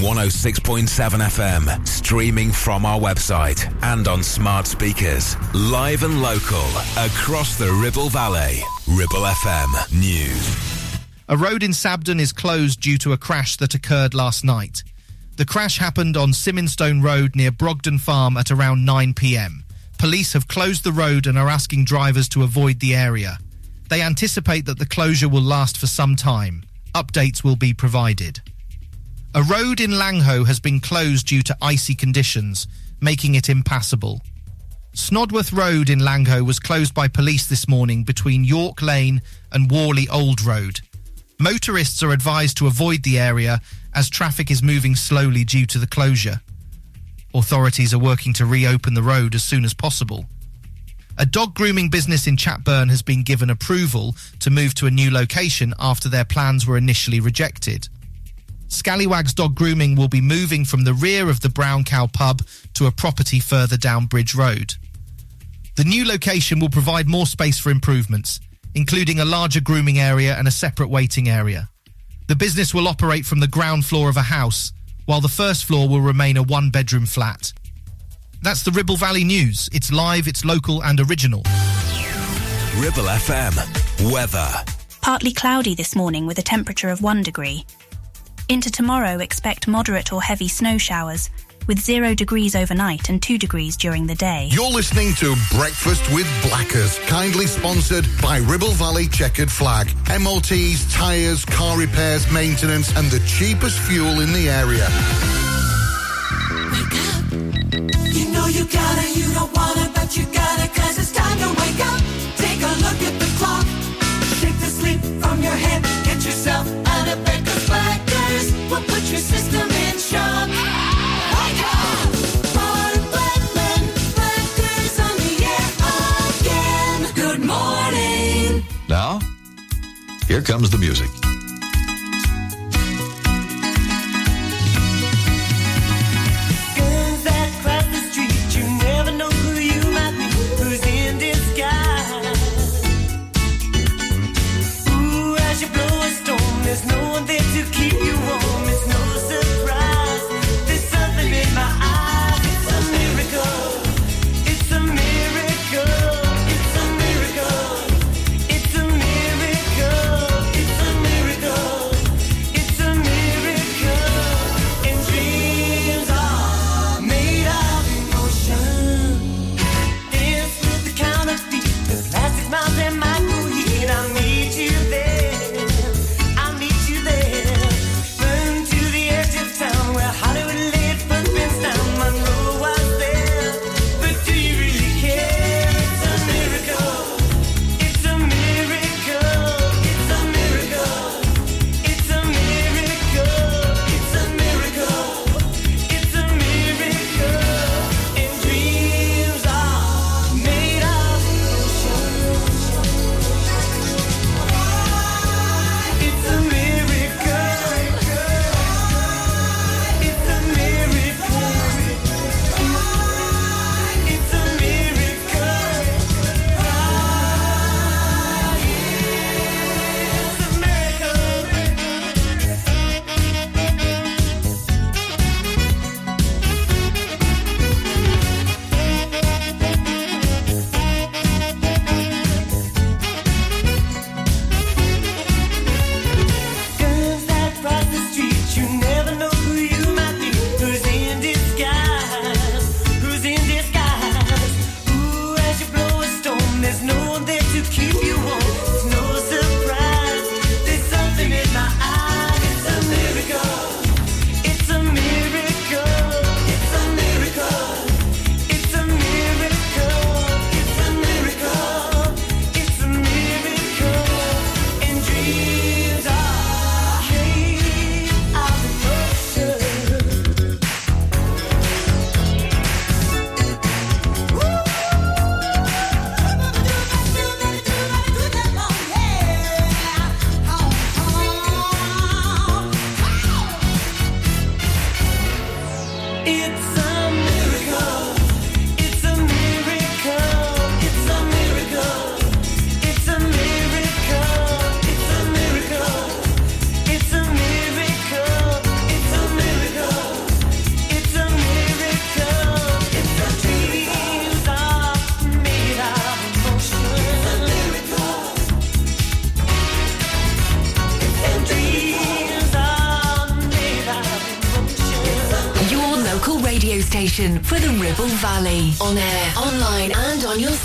106.7 FM, streaming from our website and on smart speakers. Live and local, across the Ribble Valley. Ribble FM News. A road in Sabden is closed due to a crash that occurred last night. The crash happened on Simonstone Road near Brogden Farm at around 9 pm. Police have closed the road and are asking drivers to avoid the area. They anticipate that the closure will last for some time. Updates will be provided. A road in Langho has been closed due to icy conditions, making it impassable. Snodworth Road in Langho was closed by police this morning between York Lane and Whalley Old Road. Motorists are advised to avoid the area as traffic is moving slowly due to the closure. Authorities are working to reopen the road as soon as possible. A dog grooming business in Chatburn has been given approval to move to a new location after their plans were initially rejected. Scallywags Dog Grooming will be moving from the rear of the Brown Cow pub to a property further down Bridge Road. The new location will provide more space for improvements, including a larger grooming area and a separate waiting area. The business will operate from the ground floor of a house, while the first floor will remain a one bedroom flat. That's the Ribble Valley News. It's live, it's local and original. Ribble FM. Weather. Partly cloudy this morning with a temperature of 1 degree. Into tomorrow, expect moderate or heavy snow showers, with 0 degrees overnight and 2 degrees during the day. You're listening to Breakfast with Blackers, kindly sponsored by Ribble Valley Checkered Flag. MOTs, tyres, car repairs, maintenance, and the cheapest fuel in the area. You know you gotta, you don't wanna, but you gotta, cause it's time to wake up. Take a look at the clock. Shake the sleep from your head. You comes the music. there's no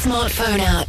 smartphone app.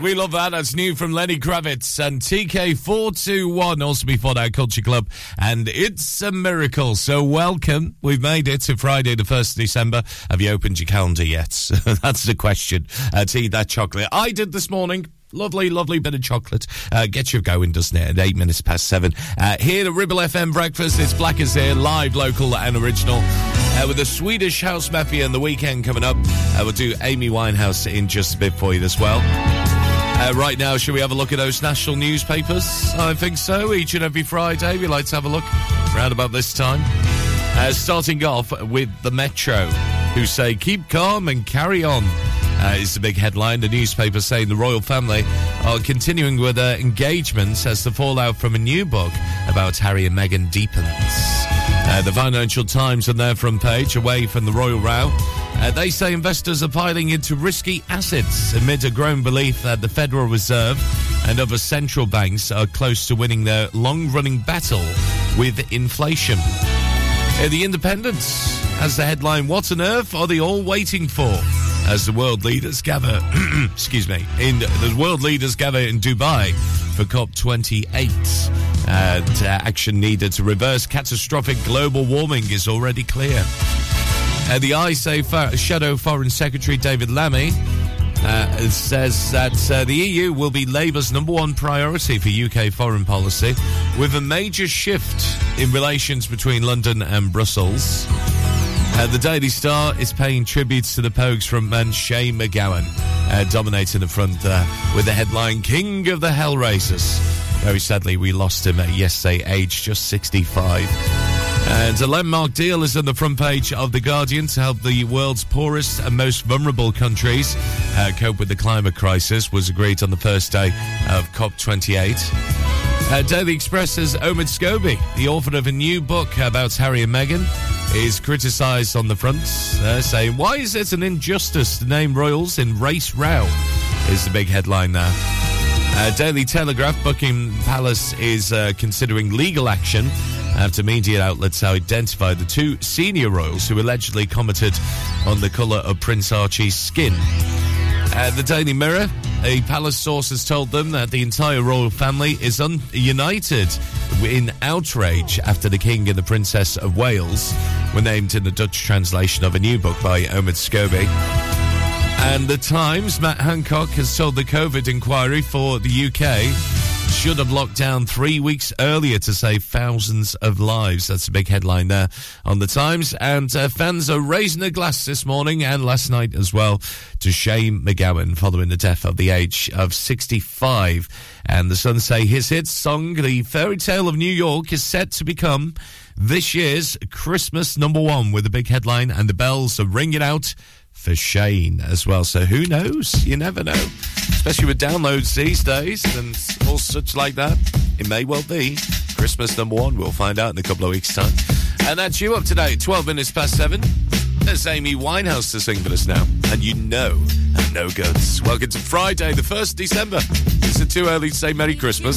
We love that. That's new from Lenny Kravitz and TK421, also before that Culture Club. And it's a miracle. So welcome. We've made it to Friday, the 1st of December. Have you opened your calendar yet? That's the question. Uh, to eat that chocolate. I did this morning. Lovely, lovely bit of chocolate. Uh, gets you going, doesn't it? At eight minutes past seven. Uh, here at Ribble FM Breakfast, it's Black is here, live, local, and original. Uh, with the Swedish House Mafia and the weekend coming up. Uh, we'll do Amy Winehouse in just a bit for you as well. Uh, right now, should we have a look at those national newspapers? I think so. Each and every Friday, we like to have a look around about this time. Uh, starting off with the Metro, who say, keep calm and carry on. Uh, it's a big headline. The newspaper saying the royal family are continuing with their engagements as the fallout from a new book about Harry and Meghan deepens. Uh, the Financial Times on their front page, away from the royal row. Uh, they say investors are piling into risky assets amid a growing belief that the Federal Reserve and other central banks are close to winning their long running battle with inflation. Uh, the Independents has the headline What on earth are they all waiting for? As the world leaders gather, excuse me, in the world leaders gather in Dubai for COP28. And uh, action needed to reverse catastrophic global warming is already clear. Uh, the ISA Shadow Foreign Secretary David Lammy uh, says that uh, the EU will be Labour's number one priority for UK foreign policy, with a major shift in relations between London and Brussels. Uh, the Daily Star is paying tributes to the Pogues frontman Shane MacGowan, uh, dominating the front uh, with the headline King of the Hell Races. Very sadly, we lost him at yesterday, aged just 65. And a landmark deal is on the front page of The Guardian to help the world's poorest and most vulnerable countries uh, cope with the climate crisis, was agreed on the first day of COP28. Uh, Daily Express says Omid Scobie, the author of a new book about Harry and Meghan, is criticised on the front, uh, saying, Why is it an injustice to name royals in race row? Is the big headline now. Uh, Daily Telegraph, Buckingham Palace is uh, considering legal action after media outlets identified the two senior royals who allegedly commented on the colour of Prince Archie's skin. Uh, the Daily Mirror, a palace source has told them that the entire royal family is un- united in outrage after the King and the Princess of Wales were named in the Dutch translation of a new book by Omid Scobie. And the Times, Matt Hancock has told the COVID inquiry for the UK should have locked down three weeks earlier to save thousands of lives. That's a big headline there on the Times. And uh, fans are raising a glass this morning and last night as well to Shane MacGowan following the death of the age of 65. And the Sun say his hit song, The Fairy Tale of New York, is set to become this year's Christmas number one with a big headline and the bells are ringing out for Shane as well. So who knows? You never know. Especially with downloads these days and all such like that. It may well be Christmas number one. We'll find out in a couple of weeks' time. And that's you up to date. 12 minutes past seven. There's Amy Winehouse to sing for us now. And you know, no goods. Welcome to Friday, the 1st December. Is it too early to say Merry Christmas?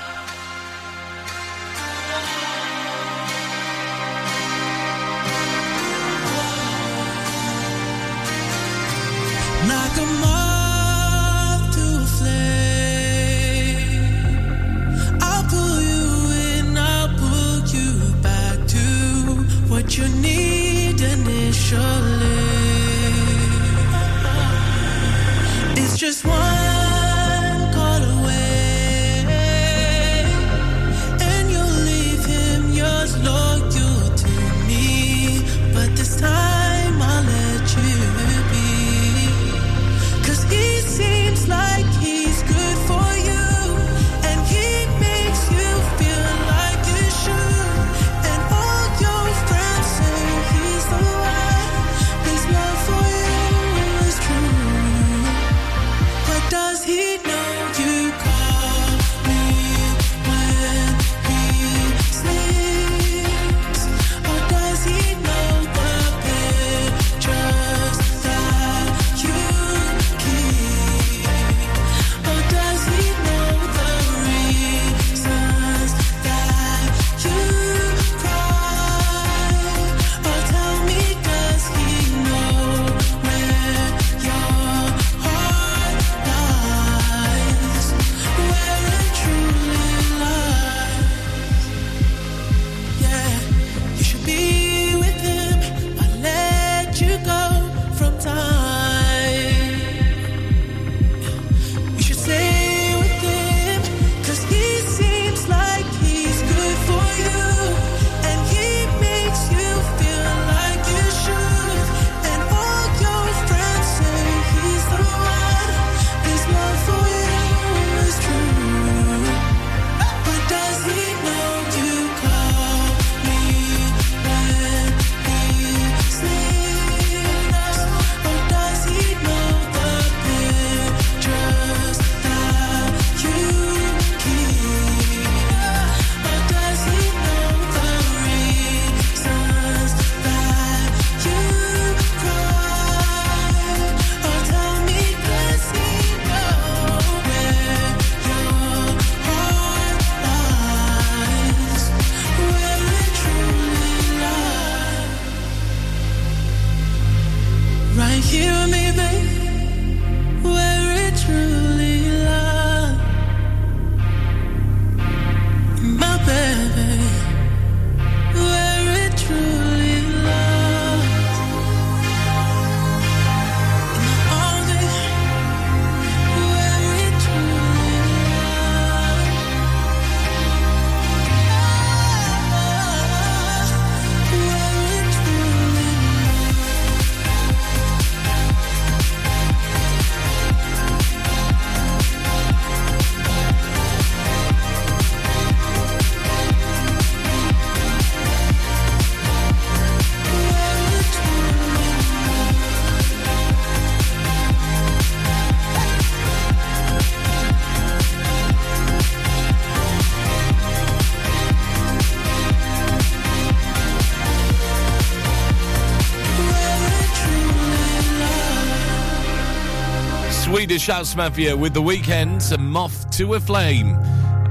House Mafia with the weekend, a moth to a flame.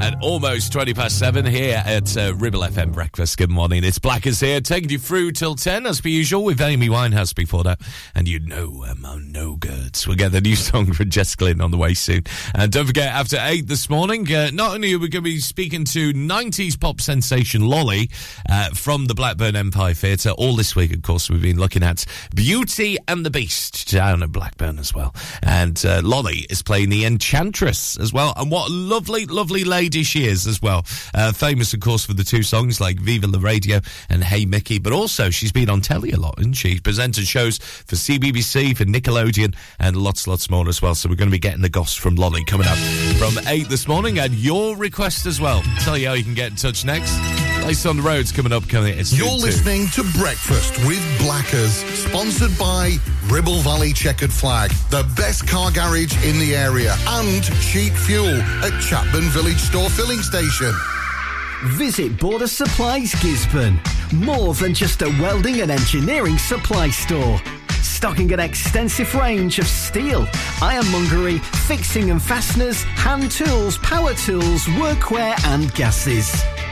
At almost 20 past 7 here at uh, Ribble FM Breakfast. Good morning. It's Blackers here, taking you through till 10 as per usual with Amy Winehouse before that. And you know on no goods. We'll get the new song from Jess Glynne on the way soon. And don't forget, after 8 this morning, uh, not only are we going to be speaking to 90s pop sensation Lolly uh, from the Blackburn Empire Theatre, all this week, of course, we've been looking at Beauty and the Beast down at Blackburn as well. And uh, Lolly is playing the Enchantress as well. And what a lovely, lovely lady she is as well. Uh, famous, of course, for the two songs like Viva la Radio and Hey Mickey, but also she's been on telly a lot, and she? Presented shows for CBBC, for Nickelodeon, and lots, lots more as well. So we're going to be getting the goss from Lolly coming up from 8 this morning, and your request as well. Tell you how you can get in touch next. Place on the roads coming up. Coming, it's You're two, two. listening to Breakfast with Blackers, sponsored by Ribble Valley Checkered Flag, the best car garage in the area, and cheap fuel at Chapman Village Store Filling Station. Visit Border Supplies Gisburn. More than just a welding and engineering supply store. stocking an extensive range of steel, ironmongery, fixing and fasteners, hand tools, power tools, workwear, and gases.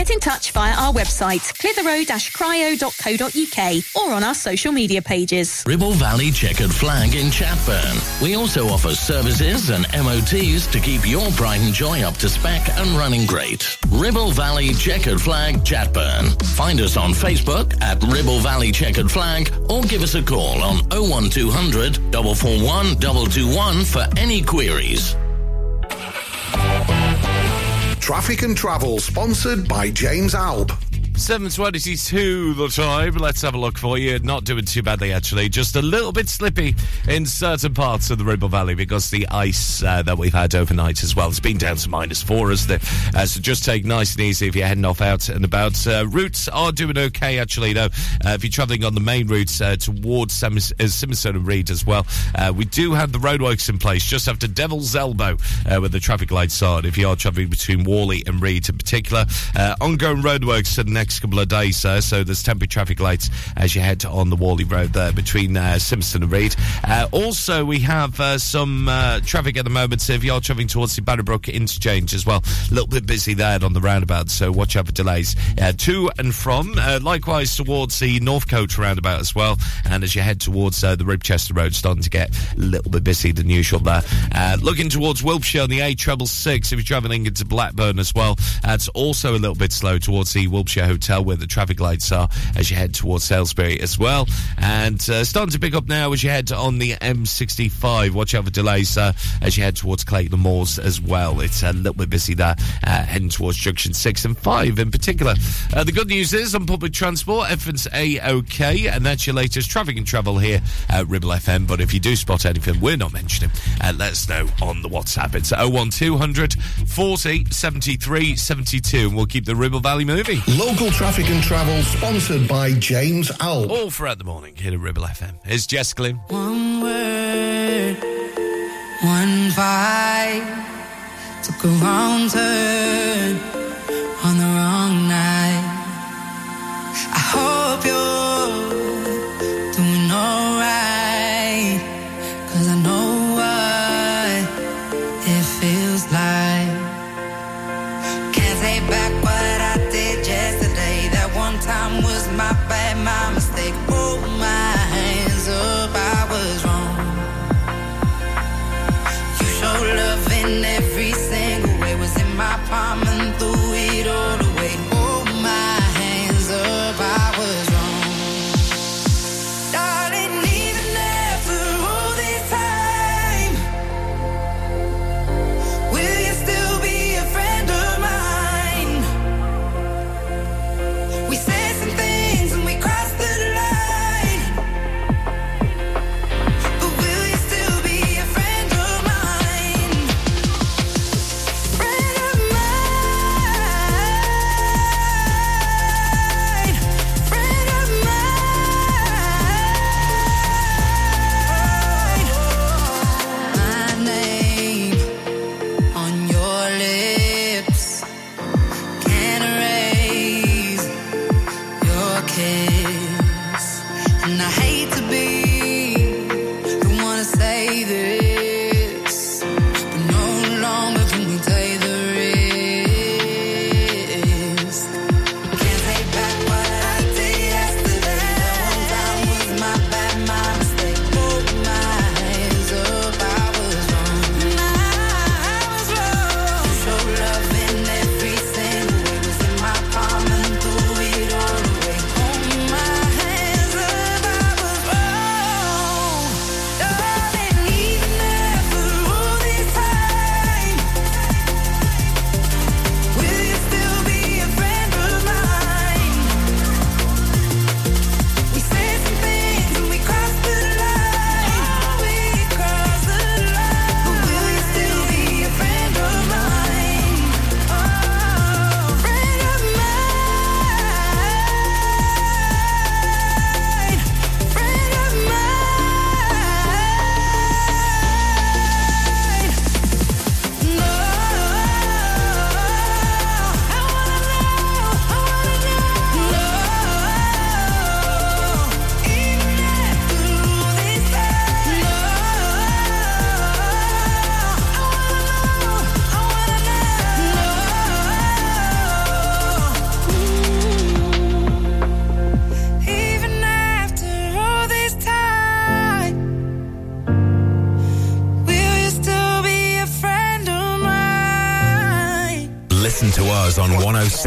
Get in touch via our website, clitheroe-cryo.co.uk or on our social media pages. Ribble Valley Checkered Flag in Chatburn. We also offer services and MOTs to keep your pride and joy up to spec and running great. Ribble Valley Checkered Flag Chatburn. Find us on Facebook at Ribble Valley Checkered Flag or give us a call on 01200 441 221 for any queries. Traffic and Travel, sponsored by James Alb. 722 the time. Let's have a look for you. Not doing too badly, actually. Just a little bit slippy in certain parts of the Ribble Valley because the ice uh, that we've had overnight as well. It's been down to minus four, isn't it? Uh, so just take nice and easy if you're heading off out and about. Uh, routes are doing okay, actually, though. Uh, if you're travelling on the main routes uh, towards Sam- uh, Simonstone and Reed as well, we do have the roadworks in place just after Devil's Elbow with the traffic lights on. If you are travelling between Whalley and Reed in particular, ongoing roadworks for the next couple of days, sir. So there's temporary traffic lights as you head on the Whalley Road there between uh, Simpson and Reed. Uh, also, we have uh, some uh, traffic at the moment. So if you're travelling towards the Bannerbrook interchange as well, a little bit busy there on the roundabout. So watch out for delays uh, to and from. Uh, likewise towards the North Northcote roundabout as well. And as you head towards uh, the Ribchester Road, starting to get a little bit busy than usual there. Uh, looking towards Wilpshire on the A treble six. If you're travelling into Blackburn as well, uh, it's also a little bit slow towards the Wilpshire Hotel where the traffic lights are as you head towards Salesbury as well. And uh, starting to pick up now as you head on the M65. Watch out for delays uh, as you head towards Clayton Moors as well. It's a little bit busy there, uh, heading towards Junction 6 and 5 in particular. Uh, the good news is on public transport, everything's A-OK, and that's your latest traffic and travel here at Ribble FM. But if you do spot anything we're not mentioning, uh, let us know on the WhatsApp. It's 01200 40 73 72, and we'll keep the Ribble Valley moving. Local traffic and travel, sponsored by James Alb. All throughout the morning here at Ribble FM. Here's Jess Glynne. One word, one vibe took a wrong turn on the wrong night. I hope you're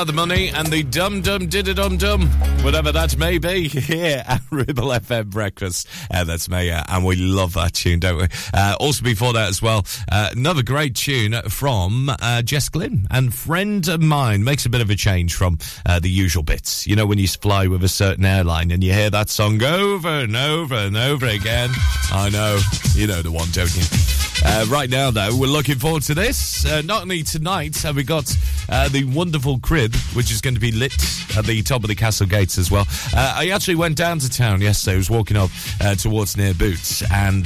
About the money and the dum dum did it dum dum, whatever that may be, here at Ribble FM Breakfast. Uh, that's me, uh, and we love that tune, don't we? Uh, also, before that as well, uh, another great tune from uh, Jess Glynne and friend of mine. Makes a bit of a change from uh, the usual bits. You know, when you fly with a certain airline and you hear that song over and over and over again. I know, you know the one, don't you? Uh, right now, though, we're looking forward to this. Uh, not only tonight have we got uh, the wonderful crib, which is going to be lit at the top of the castle gates as well. Uh, I actually went down to town yesterday. I was walking up uh, towards near Boots, and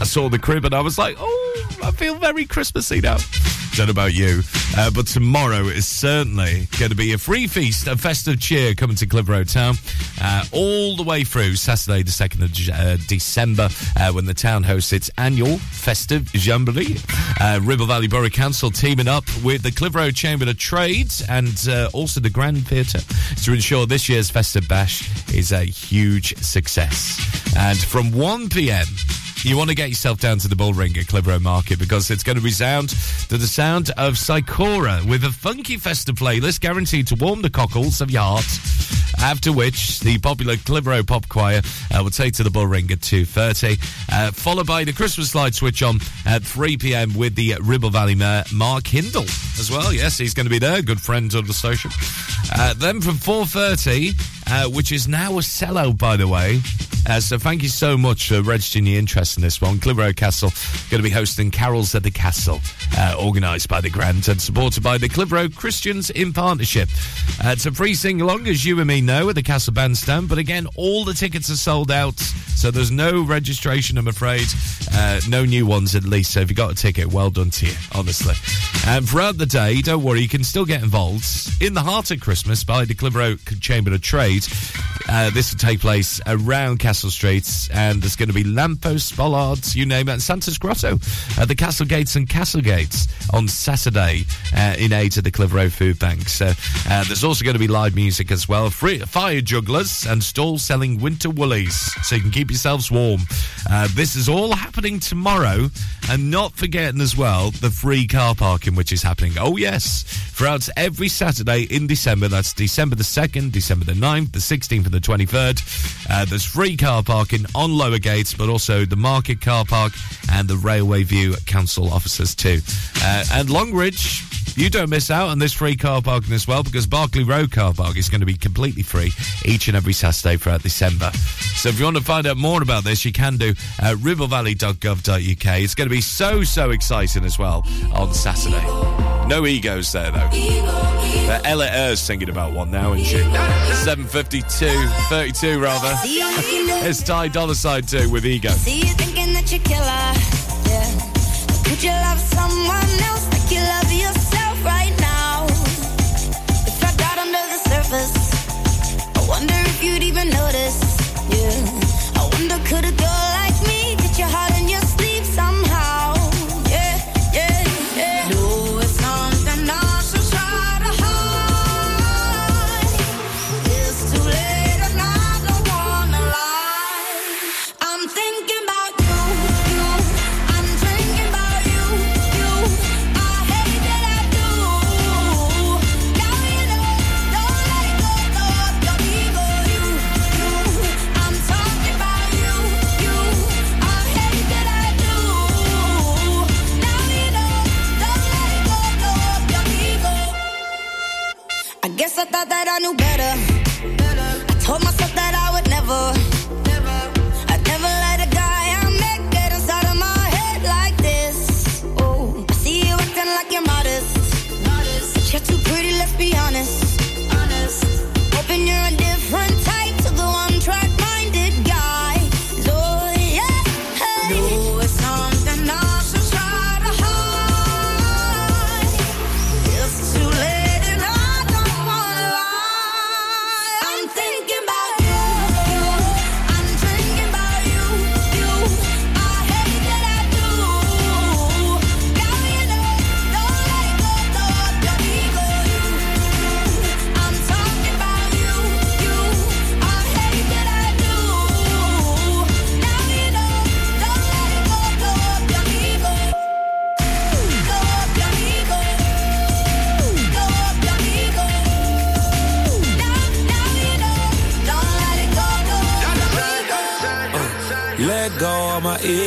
I saw the crib, and I was like, "Oh, I feel very Christmassy now." Don't know about you, uh, but tomorrow is certainly going to be a free feast, a festive cheer coming to Clitheroe Town, uh, all the way through Saturday, the second of uh, December, uh, when the town hosts its annual festive jamboree. Uh, Ribble Valley Borough Council teaming up with the Clitheroe Chamber of Trades and uh, also the Grand Theatre to ensure this year's festive bash is a huge success. And from 1 p.m. You want to get yourself down to the Bull Ring at Clitheroe Market because it's going to resound to the sound of Psychora with a funky festa playlist guaranteed to warm the cockles of your heart. After which, the popular Clitheroe Pop Choir uh, will take to the Bull Ring at 2.30, uh, followed by the Christmas light switch on at 3 p.m. with the Ribble Valley Mayor, Mark Hindle, as well. Yes, he's going to be there, good friend of the station. Uh, then from 4.30, uh, which is now a sellout, by the way, uh, so thank you so much for registering your interest in this one. Clitheroe Castle going to be hosting Carols at the Castle, uh, organised by the Grant and supported by the Clitheroe Christians in Partnership. Uh, it's a free sing-along, as you and me know, at the Castle Bandstand. But again, all the tickets are sold out, so there's no registration, I'm afraid. Uh, no new ones, at least. So if you got a ticket, well done to you, honestly. And throughout the day, don't worry, you can still get involved in the heart of Christmas by the Clitheroe Chamber of Trade. Uh, this will take place around Castle Streets, and there's going to be lampposts, bollards, you name it, and Santa's Grotto at the Castle Gates and Castle Gates on Saturday uh, in aid of the Clitheroe Food Bank. So uh, there's also going to be live music as well, free fire jugglers and stalls selling winter woolies, so you can keep yourselves warm. Uh, this is all happening tomorrow, and not forgetting as well the free car parking which is happening. Oh yes, throughout every Saturday in December. That's December the second, December the 9th, the 16th, and the 23rd. Uh, there's free car parking on lower gates, but also the market car park and the Railway View Council offices too. Uh, and Longridge. You don't miss out on this free car parking as well because Barclay Road car park is going to be completely free each and every Saturday throughout December. So if you want to find out more about this, you can do at ribblevalley.gov.uk. It's going to be so, so exciting as well on Saturday. No egos there though. Uh, Ella Eyre's singing about one now, isn't she? 752, 32 rather. it's Ty Dolla Sign 2 with Ego. See you thinking that you're killer, yeah. Could you love someone else like you love yourself right now? If I got under the surface, I wonder if you'd even notice, yeah. I wonder could a girl guess I thought that I knew better. I told myself that I would never. I'd never let a guy I met get inside of my head like this. Oh, I see you acting like you're modest. But you're too pretty, let's be honest.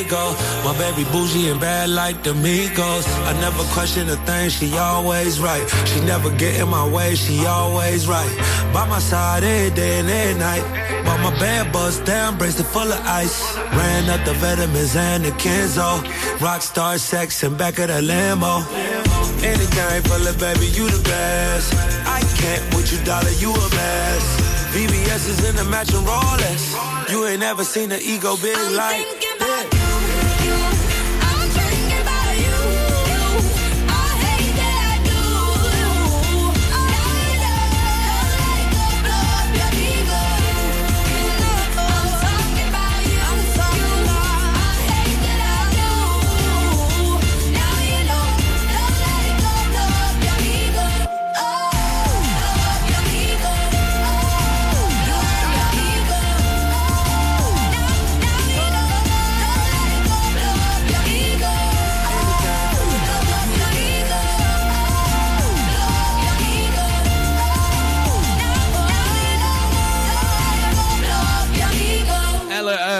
Ego. My baby bougie and bad like the Migos. I never question a thing, she always right. She never get in my way, she always right. By my side every day and every night. Bought my bad bust down, bracelet full of ice. Ran up the vitamins and the Kenzo. Rockstar sex in back of the limo. Anything for the baby, you the best. I can't with you, dollar, you a mess. VVS is in the matching Rolex. You ain't never seen an ego big like that.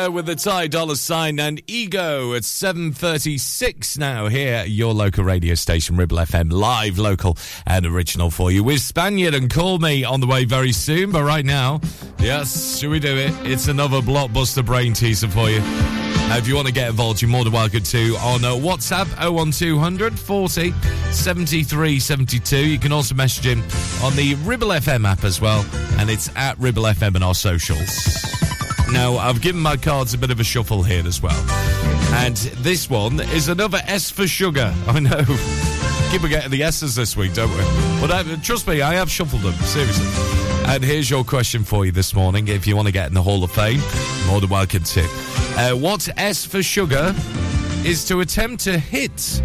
With the Ty Dolla Sign and ego at 7.36 now here your local radio station, Ribble FM, live, local and original for you with Spagna and Call Me on the way very soon. But right now, yes, should we do it? It's another blockbuster brain teaser for you. Uh, if you want to get involved, you're more than welcome to on uh, WhatsApp 01200 40 73 72. You can also message him on the Ribble FM app as well, and it's at Ribble FM and our socials. Now, I've given my cards a bit of a shuffle here as well. And this one is another S for sugar. I know. Keep on getting the S's this week, don't we? But I, trust me, I have shuffled them, seriously. And here's your question for you this morning. If you want to get in the Hall of Fame, more than welcome to. Uh, what S for sugar is to attempt to hit,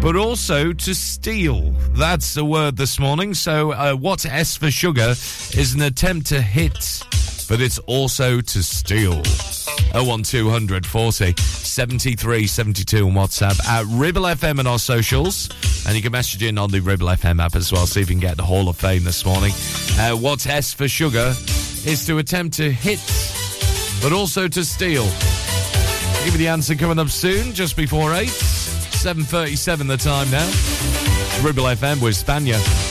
but also to steal? That's the word this morning. So, uh, what S for sugar is an attempt to hit, but it's also to steal? 01200 40 73 72 on WhatsApp at Ribble FM and our socials. And you can message in on the Ribble FM app as well, see if you can get the Hall of Fame this morning. Uh, what's S for sugar is to attempt to hit, but also to steal. Give you the answer coming up soon, just before 8. 7.37 the time now. Ribble FM with Spagna.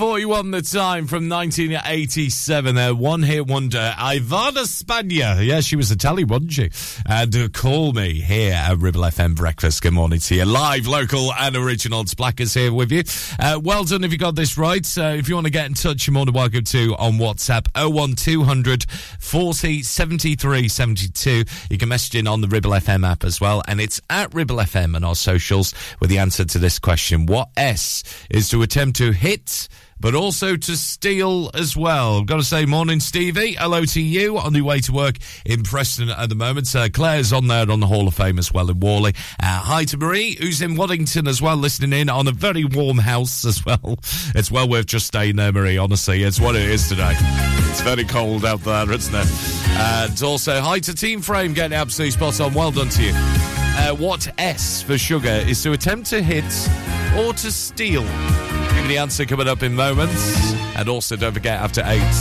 741 the time from 1987 there one hit wonder. Ivana Spagna yeah she was telly wasn't she? And uh, call me here at Ribble FM breakfast. Good morning to you. Live local and original. It's Blackers here with you. Uh, well done if you got this right. Uh, if you want to get in touch you're more than welcome to on WhatsApp 01200 40 73 72 you can message in on the Ribble FM app as well and it's at Ribble FM and our socials with the answer to this question. What S is to attempt to hit but also to Steel as well. Got to say, morning, Stevie. Hello to you on the way to work in Preston at the moment. Uh, Claire's on there on the Hall of Fame as well in Whalley. Uh, hi to Marie, who's in Waddington as well, listening in on a very warm house as well. It's well worth just staying there, Marie, honestly. It's what it is today. It's very cold out there, isn't it? And also, hi to Team Frame, getting absolutely spot on. Well done to you. Uh, what S for sugar is to attempt to hit or to steal? The answer coming up in moments. And also, don't forget, after eight,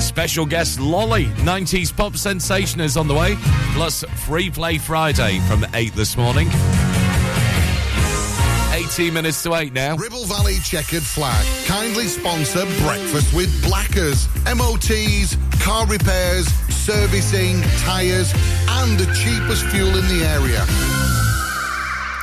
special guest Lolly, 90s pop sensation is on the way, plus Free Play Friday from 8 this morning. 18 minutes to 8 now. Ribble Valley Checkered Flag kindly sponsor Breakfast with Blackers, MOTs, car repairs, servicing, tyres, and the cheapest fuel in the area.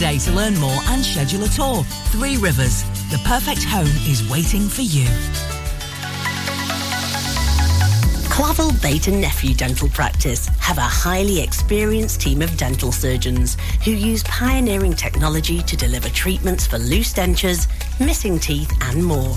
to learn more and schedule a tour. Three Rivers, the perfect home is waiting for you. Clavel Bait and Nephew Dental Practice have a highly experienced team of dental surgeons who use pioneering technology to deliver treatments for loose dentures, missing teeth, and more.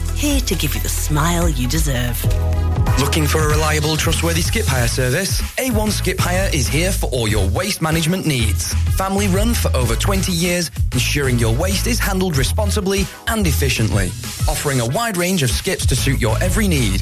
here to give you the smile you deserve. Looking for a reliable, trustworthy skip hire service? A1 Skip Hire is here for all your waste management needs. Family run for over 20 years, ensuring your waste is handled responsibly and efficiently. Offering a wide range of skips to suit your every need,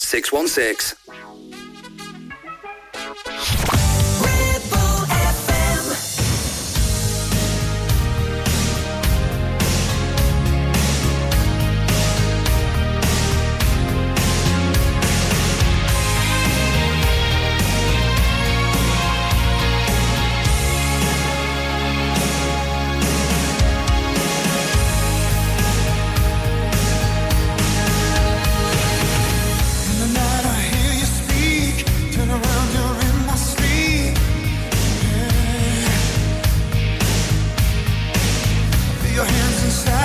616. Your hands inside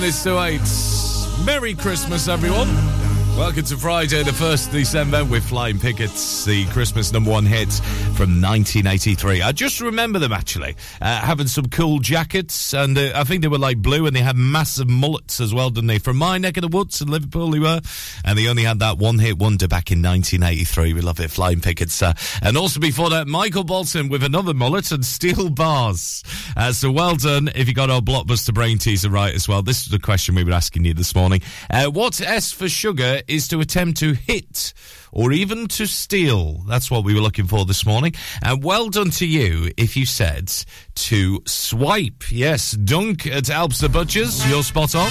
minutes to eight. Merry Christmas, everyone. Welcome to Friday, the 1st of December, with Flying Pickets, the Christmas number one hit from 1983. I just remember them actually uh, having some cool jackets, and uh, I think they were like blue, and they had massive mullets as well, didn't they? From my neck of the woods in Liverpool, they were, and they only had that one hit wonder back in 1983. We love it, Flying Pickets. Uh, and also before that, Michael Bolton with another mullet and steel bars. Uh, so well done if you got our blockbuster brain teaser right as well. This is the question we were asking you this morning. Uh, what S for sugar is to attempt to hit or even to steal? That's what we were looking for this morning. And well done to you if you said to swipe. Yes, Dunk at Alps the Butchers, you're spot on.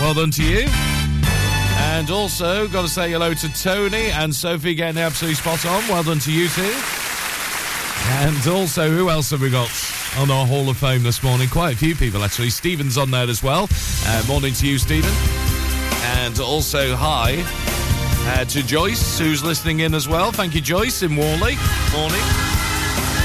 Well done to you. And also, got to say hello to Tony and Sophie getting absolutely spot on. Well done to you too. And also, who else have we got on our Hall of Fame this morning? Quite a few people, actually. Stephen's on there as well. Uh, morning to you, Stephen. And also, hi uh, to Joyce, who's listening in as well. Thank you, Joyce, in Whalley. Morning.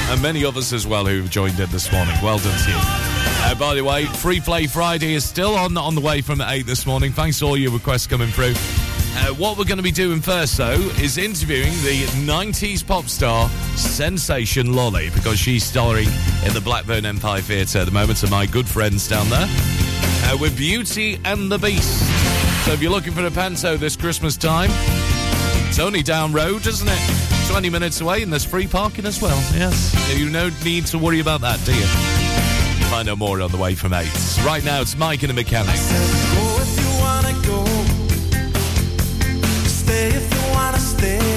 And many others as well who've joined in this morning. Well done to you. Uh, by the way, Free Play Friday is still on on the way from 8 this morning. Thanks for all your requests coming through. Uh, what we're going to be doing first, though, is interviewing the 90s pop star Sensation Lolly because she's starring in the Blackburn Empire Theatre at the moment, and my good friends down there uh, with Beauty and the Beast. So if you're looking for a panto this Christmas time, it's only down road, isn't it? 20 minutes away, and there's free parking as well. Yes. You no need to worry about that, do you? Find out more on the way from 8. Right now, it's Mike and the Mechanics. Go if you wanna go. Stay if you wanna stay.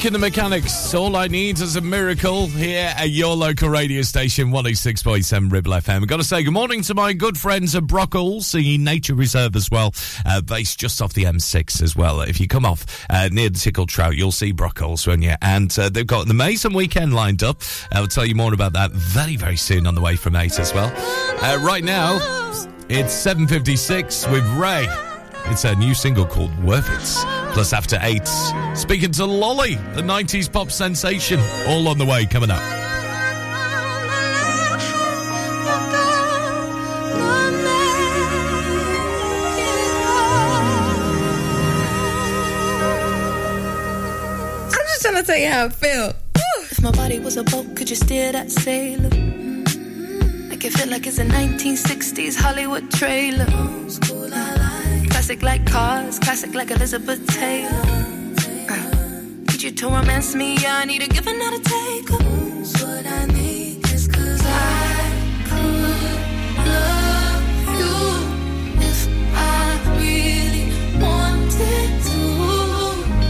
Mike and the Mechanics. All I need is a miracle here at your local radio station, 106.7 Ribble FM. I've got to say good morning to my good friends at Brockholes, the Nature Reserve as well, uh, based just off the M6 as well. If you come off uh, near the Tickle Trout, you'll see Brockholes, won't you? And uh, they've got an amazing weekend lined up. I'll tell you more about that very, very soon on the way from 8 as well. Uh, right now, it's 7.56 with Raye. It's her new single called Worth It. Plus, after eight, speaking to Lolly, the 90s pop sensation. All on the way, coming up. I'm just trying to tell you how I feel. If my body was a boat, could you steer that sailor? Make it feel like it's a 1960s Hollywood trailer. Classic like cars, classic like Elizabeth Taylor. Uh, need you to romance me, I need a give and not a take. What I need is cause I could love you if I really wanted to.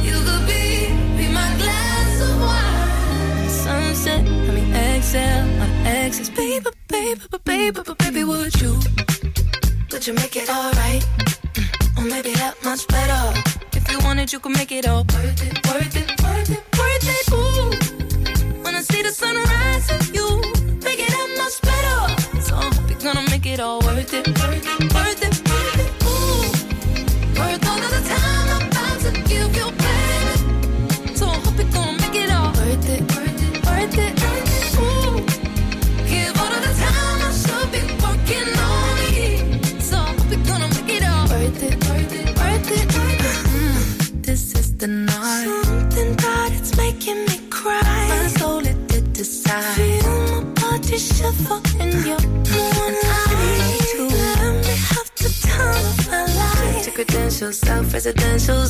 You could be, be my glass of wine. Sunset, I mean exhale, not exes. Baby, baby, baby, baby, baby, would you? Would you make it alright? Or maybe that much better. If you wanted, you could make it all worth it, worth it, worth it, worth it. Ooh, when I see the sunrise with you, make it that much better. So I hope you're gonna make it all worth it, worth it, worth it.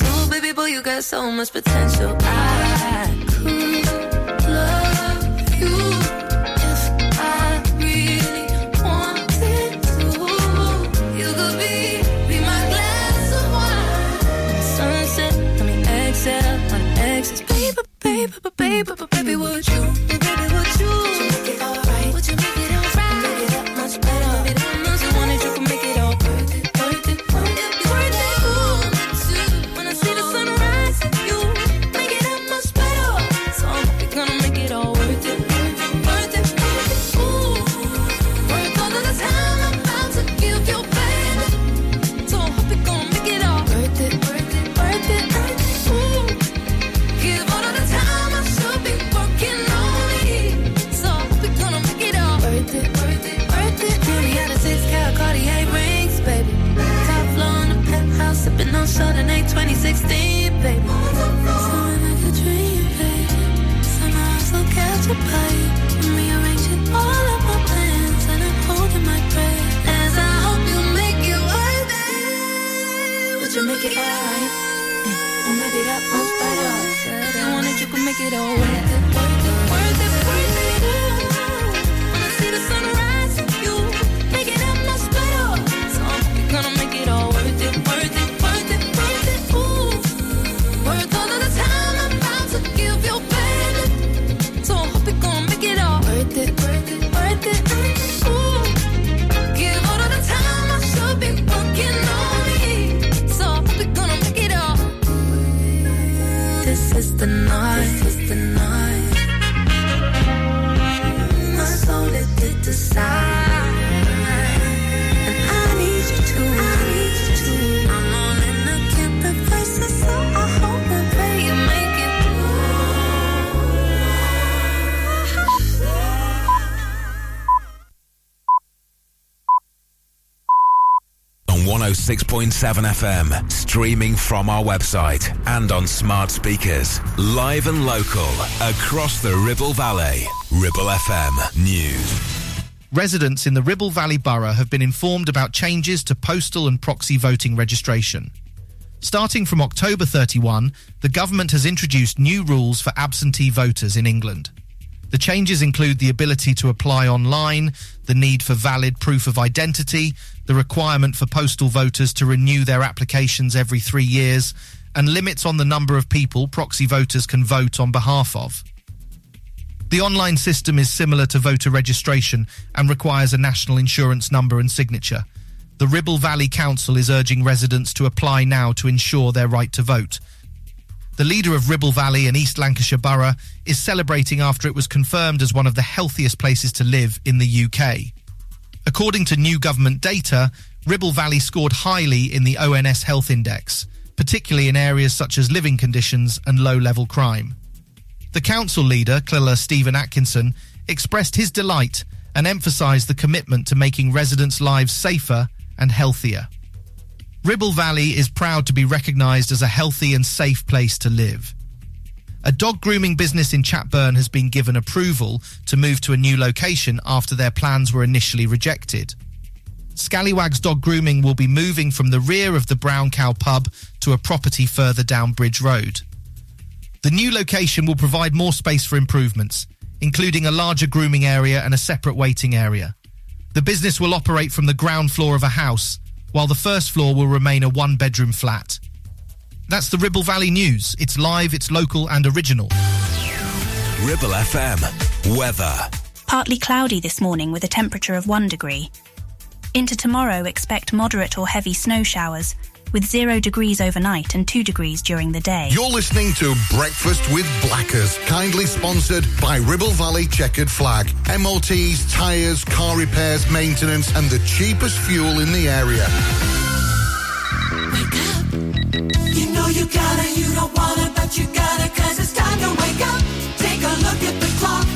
Ooh, baby boy, you got so much potential. I could love you if I really wanted to. You could be, be my glass of wine. Sunset, I mean exhale, on exes. Baby, baby, baby, baby, FM, streaming from our website and on smart speakers. Live and local across the Ribble Valley. Ribble FM News. Residents in the Ribble Valley Borough have been informed about changes to postal and proxy voting registration. Starting from October 31, the government has introduced new rules for absentee voters in England. The changes include the ability to apply online, the need for valid proof of identity, the requirement for postal voters to renew their applications every three years, and limits on the number of people proxy voters can vote on behalf of. The online system is similar to voter registration and requires a national insurance number and signature. The Ribble Valley Council is urging residents to apply now to ensure their right to vote. The leader of Ribble Valley and East Lancashire Borough is celebrating after it was confirmed as one of the healthiest places to live in the UK. According to new government data, Ribble Valley scored highly in the ONS Health Index, particularly in areas such as living conditions and low level crime. The council leader, Clilla Stephen Atkinson, expressed his delight and emphasised the commitment to making residents' lives safer and healthier. Ribble Valley is proud to be recognised as a healthy and safe place to live. A dog grooming business in Chatburn has been given approval to move to a new location after their plans were initially rejected. Scallywags Dog Grooming will be moving from the rear of the Brown Cow pub to a property further down Bridge Road. The new location will provide more space for improvements, including a larger grooming area and a separate waiting area. The business will operate from the ground floor of a house, while the first floor will remain a one bedroom flat. That's the Ribble Valley News. It's live, it's local and original. Ribble FM. Weather. Partly cloudy this morning with a temperature of 1 degree. Into tomorrow, expect moderate or heavy snow showers, with 0 degrees overnight and 2 degrees during the day. You're listening to Breakfast with Blackers, kindly sponsored by Ribble Valley Checkered Flag. MOTs, tyres, car repairs, maintenance, and the cheapest fuel in the area. You know you gotta, you don't wanna, but you gotta, cause it's time to wake up. Take a look at the clock.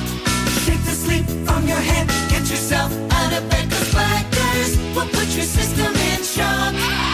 Shake the sleep from your head. Get yourself out of bed, cause Blackers will put your system in shock.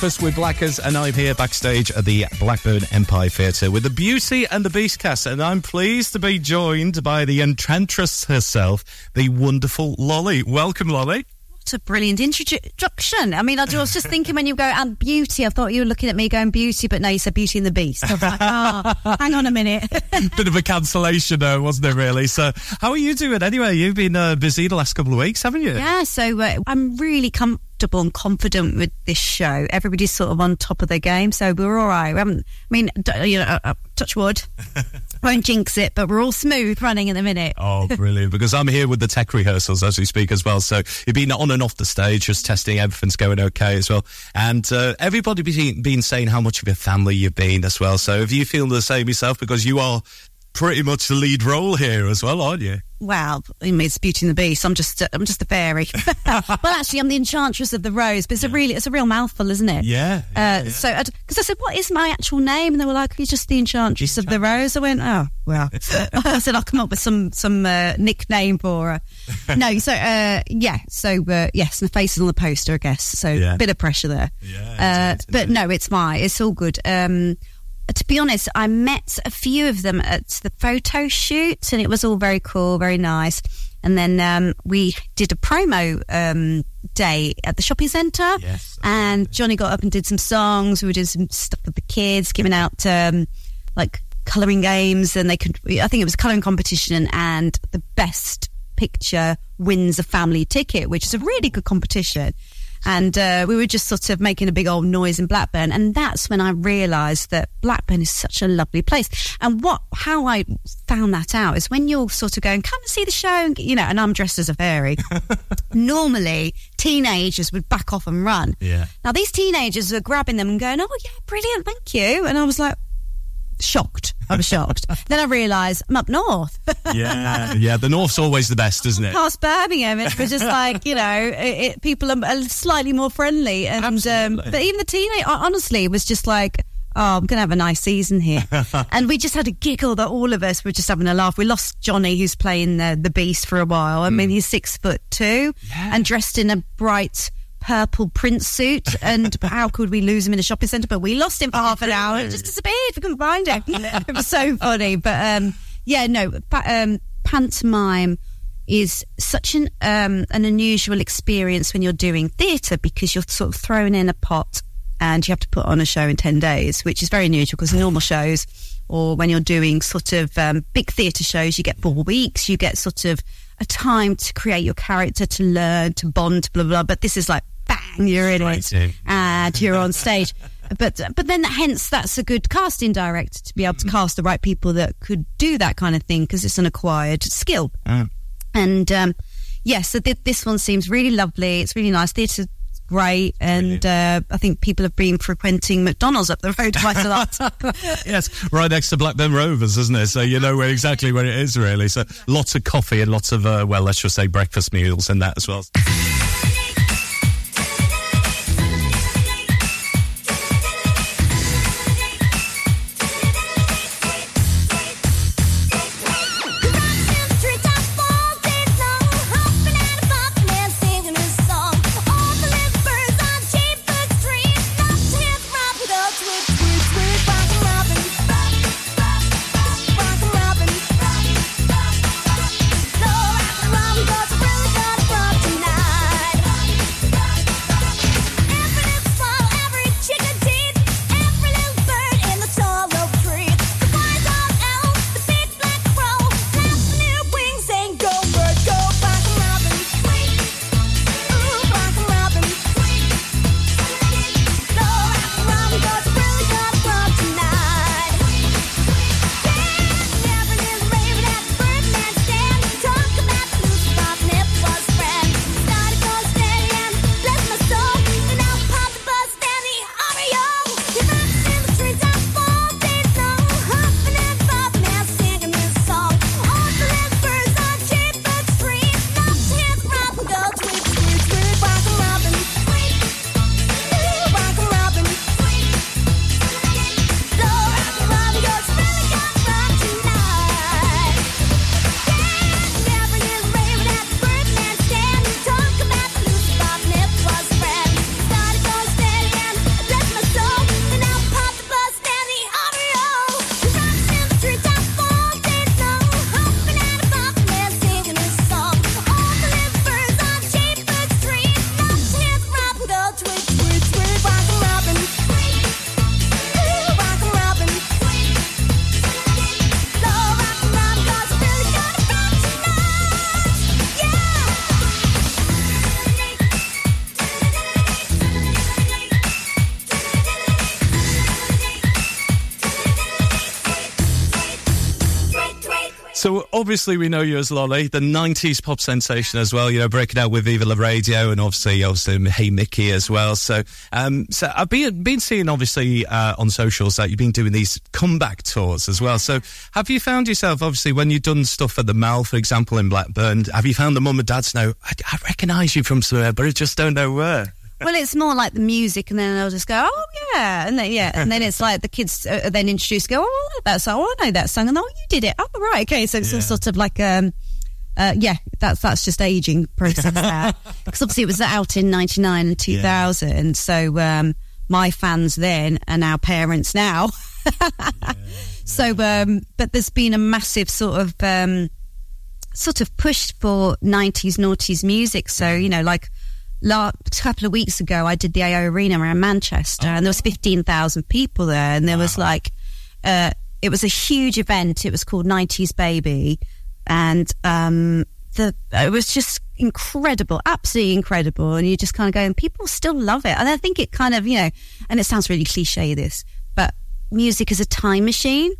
Breakfast with Blackers, and I'm here backstage at the Blackburn Empire Theatre with the Beauty and the Beast cast, and I'm pleased to be joined by the enchantress herself, the wonderful Lolly. Welcome, Lolly. what a brilliant introduction. I mean, I was just thinking when you go, and beauty, I thought you were looking at me going beauty, but no, you said beauty and the beast. I was like, oh, hang on a minute. Bit of a cancellation, though, wasn't it, really? So, how are you doing anyway? You've been uh, busy the last couple of weeks, haven't you? Yeah, so uh, I'm really comfortable and confident with this show. Everybody's sort of on top of their game, so we're all right. We haven't, I mean, you know, uh, uh, touch wood, won't jinx it, but we're all smooth running in the minute. Oh, brilliant. Because I'm here with the tech rehearsals as we speak as well. So you've been on and off the stage, just testing everything's going okay as well. And uh, everybody been, been saying how much of a family you've been as well. So have you feel the same yourself? Because you are pretty much the lead role here as well, aren't you? Well, I mean, it's Beauty and the Beast. I'm just, I'm just a fairy. well, actually, I'm the Enchantress of the Rose, but it's a really, it's a real mouthful, isn't it? Yeah. Uh, So, because I said, "What is my actual name?" And they were like, "You're just the Enchantress of the Rose." I went, "Oh, well." I said, "I'll come up with some some uh, nickname for her." no, so uh, yeah, so uh, yes, and the face is on the poster, I guess. So, Yeah. bit of pressure there. Yeah. Uh, but no, it's my, it's all good. Um, to be honest, I met a few of them at the photo shoot, and it was all very cool, very nice. And then um, we did a promo um, day at the shopping centre. Yes. And Johnny got up and did some songs. We were doing some stuff with the kids, giving out um, like colouring games, and they could. I think it was a colouring competition, and the best picture wins a family ticket, which is a really good competition. And uh, we were just sort of making a big old noise in Blackburn, and that's when I realised that Blackburn is such a lovely place. And what, how I found that out is when you're sort of going, come and see the show, and, you know, and I'm dressed as a fairy. Normally, teenagers would back off and run. Yeah. Now these teenagers were grabbing them and going, "Oh yeah, brilliant, thank you," and I was like, shocked. I was shocked. then I realised I'm up north. Yeah. yeah. The North's always the best, isn't it? past Birmingham. It was just like you know, it, it, people are, are slightly more friendly, and um, but even the teenage, honestly, was just like. Oh, I'm going to have a nice season here. and we just had a giggle that all of us were just having a laugh. We lost Johnny, who's playing the, the beast for a while. I mean, he's six foot two and dressed in a bright purple print suit. And how could we lose him in a shopping centre? But we lost him for half an hour. It just disappeared. We couldn't find him. it was so funny. But um, yeah, no, pa- um, pantomime is such an um, an unusual experience when you're doing theatre because you're sort of thrown in a pot and you have to put on a show in 10 days, which is very unusual because normal shows or when you're doing sort of um, big theatre shows, you get four weeks, you get sort of a time to create your character, to learn, to bond, blah, blah. blah. But this is like, you're in it in. and you're on stage. But but then hence that's a good casting director to be able to cast the right people that could do that kind of thing because it's an acquired skill. And um, yes, so th- this one seems really lovely. It's really nice. Theatre's great, and uh, I think people have been frequenting McDonald's up the road quite a lot. yes, right next to Blackburn Rovers, isn't it? So you know where exactly where it is, really. So lots of coffee and lots of, uh, well, let's just say breakfast meals and that as well. Obviously we know you as Lolly, the '90s pop sensation as well. You know, breaking out with Viva La Radio and obviously, obviously, Hey Mickey as well. So, um, so I've been been seeing obviously uh, on socials that you've been doing these comeback tours as well. So, have you found yourself obviously when you've done stuff at the Mall, for example, in Blackburn? Have you found the mum and dads know I, I recognise you from somewhere, but I just don't know where? Well, it's more like the music, and then they'll just go, "Oh yeah," and then yeah, and then it's like the kids uh, are then introduced, go, "Oh, I like that song. Oh, I know that song," and oh, you did it. Oh, right, okay. So it's all sort of like um, uh, yeah, that's that's just aging process there. Because obviously it was out in '99 and 2000, so um, my fans then are now parents now. So, um, but there's been a massive sort of um, sort of push for 90s noughties music. So, you know, like a couple of weeks ago, I did the AO Arena around Manchester, and there was 15,000 people there, and there was like, uh, it was a huge event. It was called 90s Baby, and um, the it was just incredible, absolutely incredible. And you just kind of go, and people still love it. And I think it kind of, you know, and it sounds really cliche, this, but music is a time machine.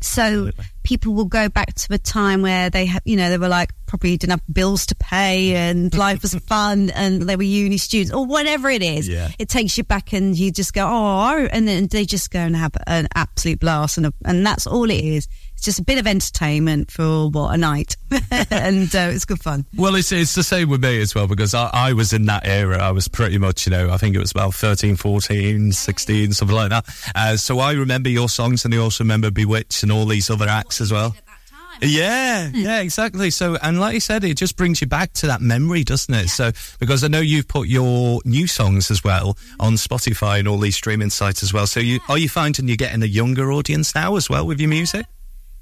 So people will go back to a time where they have, you know, they were like probably didn't have bills to pay and life was fun and they were uni students or whatever it is. Yeah. It takes you back and you just go, oh, and then they just go and have an absolute blast and a, and that's all it is. It's just a bit of entertainment for what a night, and uh, it's good fun. Well, it's it's the same with me as well because I, I was in that era. I was pretty much, you know, I think it was about 13, 14, 16, something like that. Uh, so I remember your songs and I also remember Bewitched and all these other acts as well. Yeah, yeah, exactly. So, and like you said, it just brings you back to that memory, doesn't it? So, because I know you've put your new songs as well on Spotify and all these streaming sites as well. So, you are you finding you're getting a younger audience now as well with your music?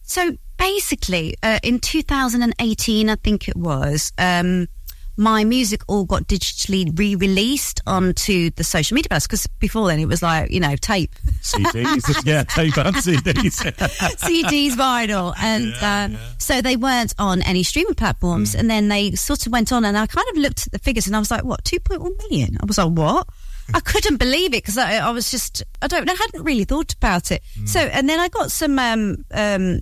So basically, uh, in 2018, I think it was, um, my music all got digitally re-released onto the social media because before then it was like you know tape, CDs, yeah, tape and CDs. CDs, vinyl, and uh, so they weren't on any streaming platforms. And then they sort of went on, and I kind of looked at the figures, and I was like, "What? 2.1 million?" I was like, "What?" I couldn't believe it because I, I was just I don't know, I hadn't really thought about it. So and then I got some um um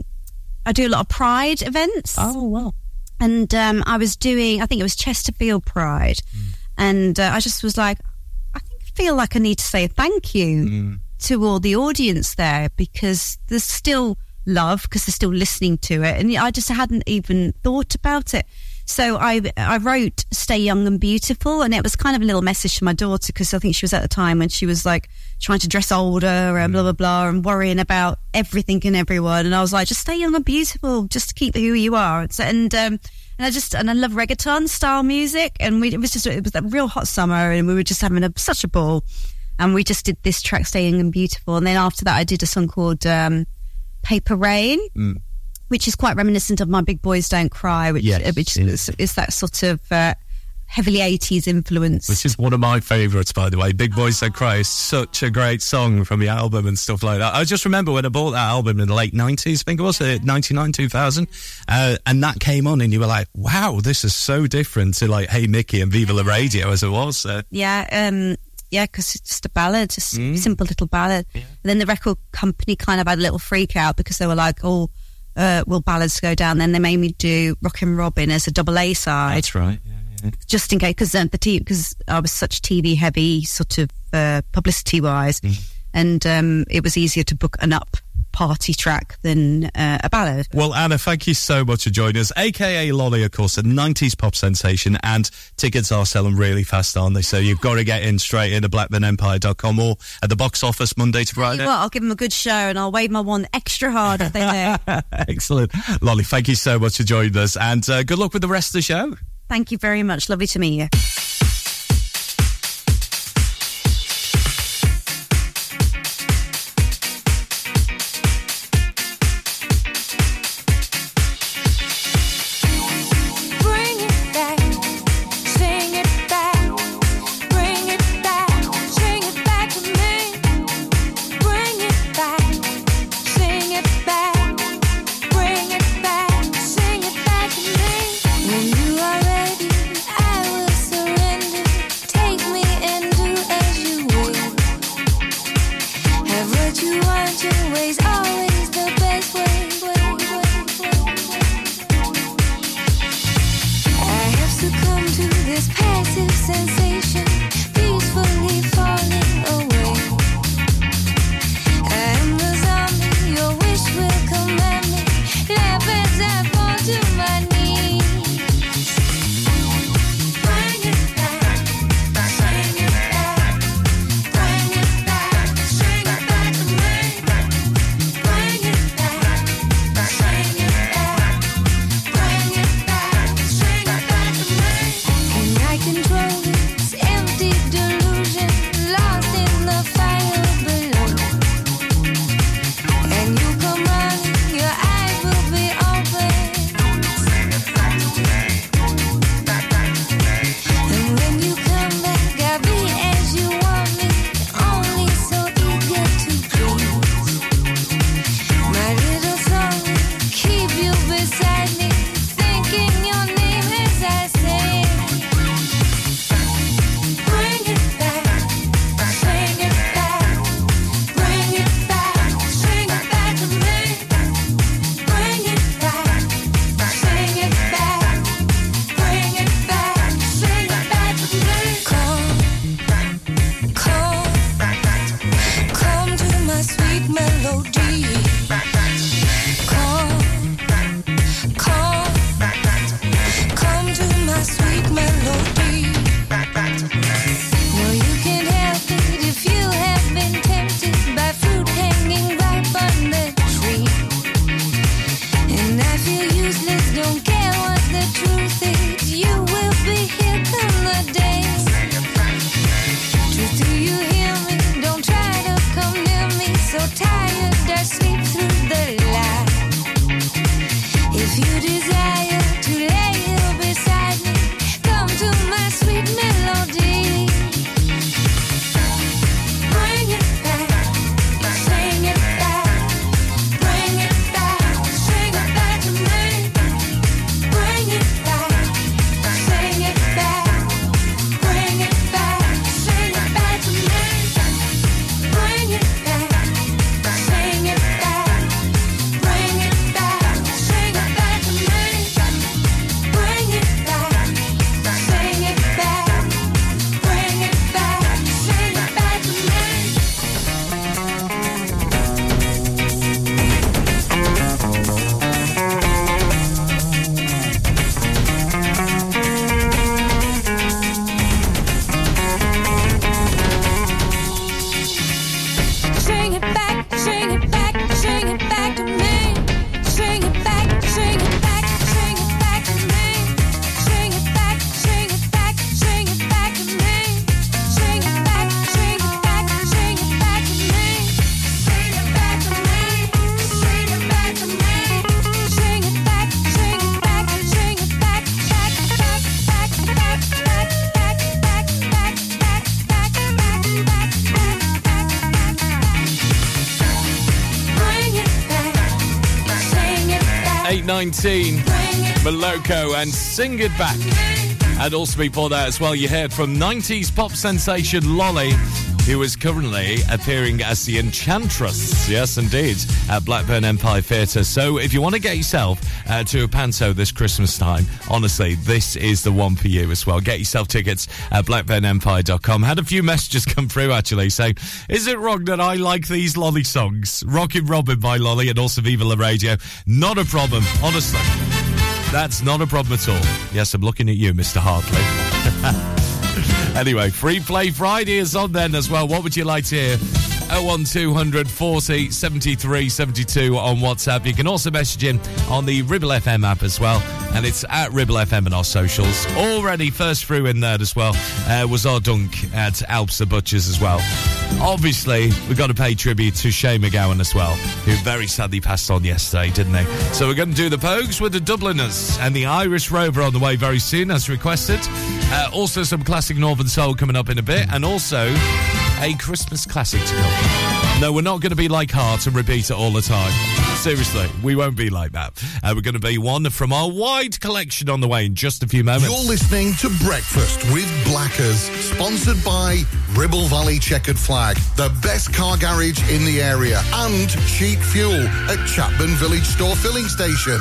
I do a lot of Pride events. Oh wow! And um, I was doing I think it was Chesterfield Pride, and uh, I just was like, I think I feel like I need to say thank you to all the audience there because there's still love because they're still listening to it, and I just hadn't even thought about it. So I I wrote "Stay Young and Beautiful," and it was kind of a little message to my daughter because I think she was at the time when she was like trying to dress older and blah blah blah and worrying about everything and everyone. And I was like, just stay young and beautiful, just keep who you are. And so- and um, and I just and I love reggaeton style music, and we it was just it was a real hot summer, and we were just having a, such a ball. And we just did this track, "Stay Young and Beautiful," and then after that, I did a song called um, "Paper Rain." Which is quite reminiscent of my Big Boys Don't Cry, which, Yes, uh, which is, is that sort of uh, heavily 80s influence. Which is one of my favourites, by the way. Big Boys Don't Cry is such a great song from the album and stuff like that. I just remember when I bought that album in the late 90s, I think it was, uh, 99, 2000, uh, and that came on and you were like, wow, this is so different to like Hey Mickey and Viva La Radio as it was. So. Yeah, um, yeah, because it's just a ballad, just Mm. simple little ballad. And then the record company kind of had a little freak out because they were like, oh, uh, will ballads go down? Then they made me do Rockin' Robin as a double A side. That's right. just in case, because um, the t- because I was such TV heavy, sort of uh, publicity wise, and um, it was easier to book an up party track than uh, a ballad. Well, Anna, thank you so much for joining us. AKA Lolly, of course, a 90s pop sensation, and tickets are selling really fast, aren't they? So you've got to get in straight into blackburnempire.com or at the box office Monday to Friday. what, I'll give them a good show, and I'll wave my wand extra hard if they do. Excellent. Lolly, thank you so much for joining us, and uh, good luck with the rest of the show. Thank you very much. Lovely to meet you. Moloko and Sing It Back. And also before that as well, you heard from 90s pop sensation Lolly, who is currently appearing as the Enchantress. Yes, indeed, at Blackburn Empire Theatre. So if you want to get yourself uh, to a panto this Christmas time, honestly, this is the one for you as well. Get yourself tickets at blackburnempire.com. Had a few messages come through actually saying, is it wrong that I like these Lolly songs? Rockin' Robin by Lolly and also Viva La Radio. Not a problem, honestly. That's not a problem at all. Yes, I'm looking at you, Mr. Hartley. anyway, Free Play Friday is on then as well. What would you like to hear? 01200 40 73 72 on WhatsApp. You can also message in on the Ribble FM app as well. And it's at Ribble FM and our socials. Already first through in there as well uh, was our dunk at Alps the Butchers as well. Obviously, we've got to pay tribute to Shane MacGowan as well, who very sadly passed on yesterday, didn't they? So we're going to do the Pogues with the Dubliners and the Irish Rover on the way very soon, as requested. Uh, also, some classic Northern Soul coming up in a bit, and also a Christmas classic to come. No, we're not going to be like Heart and repeat it all the time. Seriously, we won't be like that. Uh, we're going to be one from our wide collection on the way in just a few moments. You're listening to Breakfast with Blackers, sponsored by Ribble Valley Checkered Flag, the best car garage in the area, and cheap fuel at Chapman Village Store Filling Station.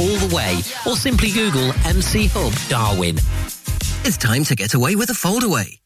all the way, or simply Google MC Hub Darwen. It's time to get away with a foldaway.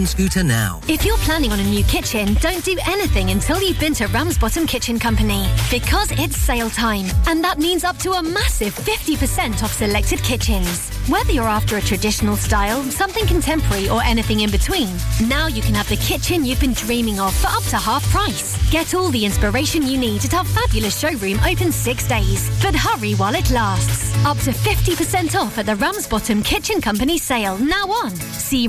scooter now. If you're planning on a new kitchen, don't do anything until you've been to Ramsbottom Kitchen Company. Because it's sale time, and that means up to a massive 50% off selected kitchens. Whether you're after a traditional style, something contemporary, or anything in between, now you can have the kitchen you've been dreaming of for up to half price. Get all the inspiration you need at our fabulous showroom open six days. But hurry while it lasts. Up to 50% off at the Ramsbottom Kitchen Company sale now on. See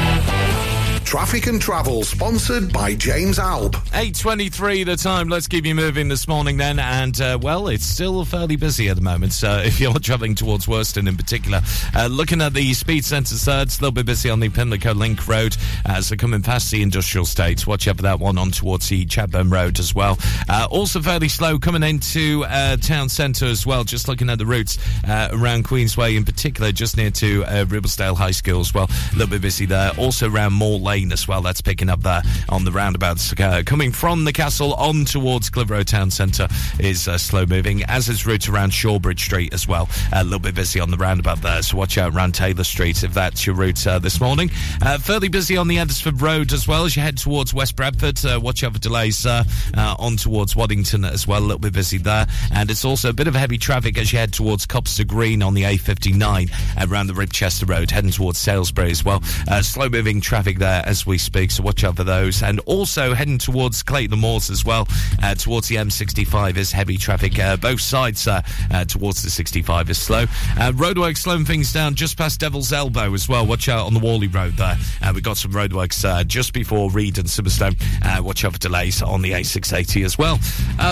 Traffic and Travel, sponsored by James Alb. 8.23 the time. Let's keep you moving this morning then. And, uh, well, it's still fairly busy at the moment. So if you're travelling towards Worston in particular, uh, looking at the speed sensors there, it's a little bit busy on the Pimlico Link Road as they're coming past the industrial state. Watch out for that one on towards the Chatburn Road as well. Uh, also fairly slow coming into uh, town centre as well. Just looking at the routes uh, around Queensway in particular, just near to uh, Ribblesdale High School as well. A little bit busy there. Also around Moore Lane as well. That's picking up there on the roundabouts. Uh, coming from the castle on towards Clitheroe Town Centre is uh, slow moving, as is route around Shawbridge Street as well. a little bit busy on the roundabout there, so watch out around Taylor Street if that's your route uh, this morning. Uh, fairly busy on the Edisford Road as well as you head towards West Bradford. Uh, watch out for delays on towards Waddington as well. A little bit busy there, and it's also a bit of heavy traffic as you head towards Copster Green on the A59 around the Ribchester Road, heading towards Salesbury as well. Uh, slow moving traffic there as we speak, so watch out for those. And also heading towards Clayton Moors as well, uh, towards the M65 is heavy traffic. Uh, both sides uh, uh, towards the 65 is slow. Uh, roadworks slowing things down just past Devil's Elbow as well. Watch out on the Whalley Road there. Uh, we've got some roadworks just before Read and Simonstone. Watch out for delays on the A680 as well.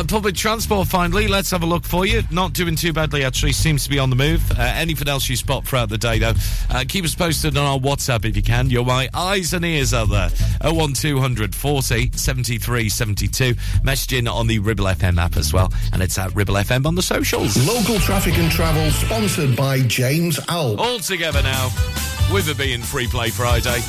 Public transport, finally, let's have a look for you. Not doing too badly, actually. Seems to be on the move. Anything else you spot throughout the day, though, keep us posted on our WhatsApp if you can. You're my eyes and ears out there. 01200 40 73 72. Messaging on the Ribble FM app as well. And it's at Ribble FM on the socials. Local Traffic and Travel, sponsored by James Alb. All together now, with it being Free Play Friday.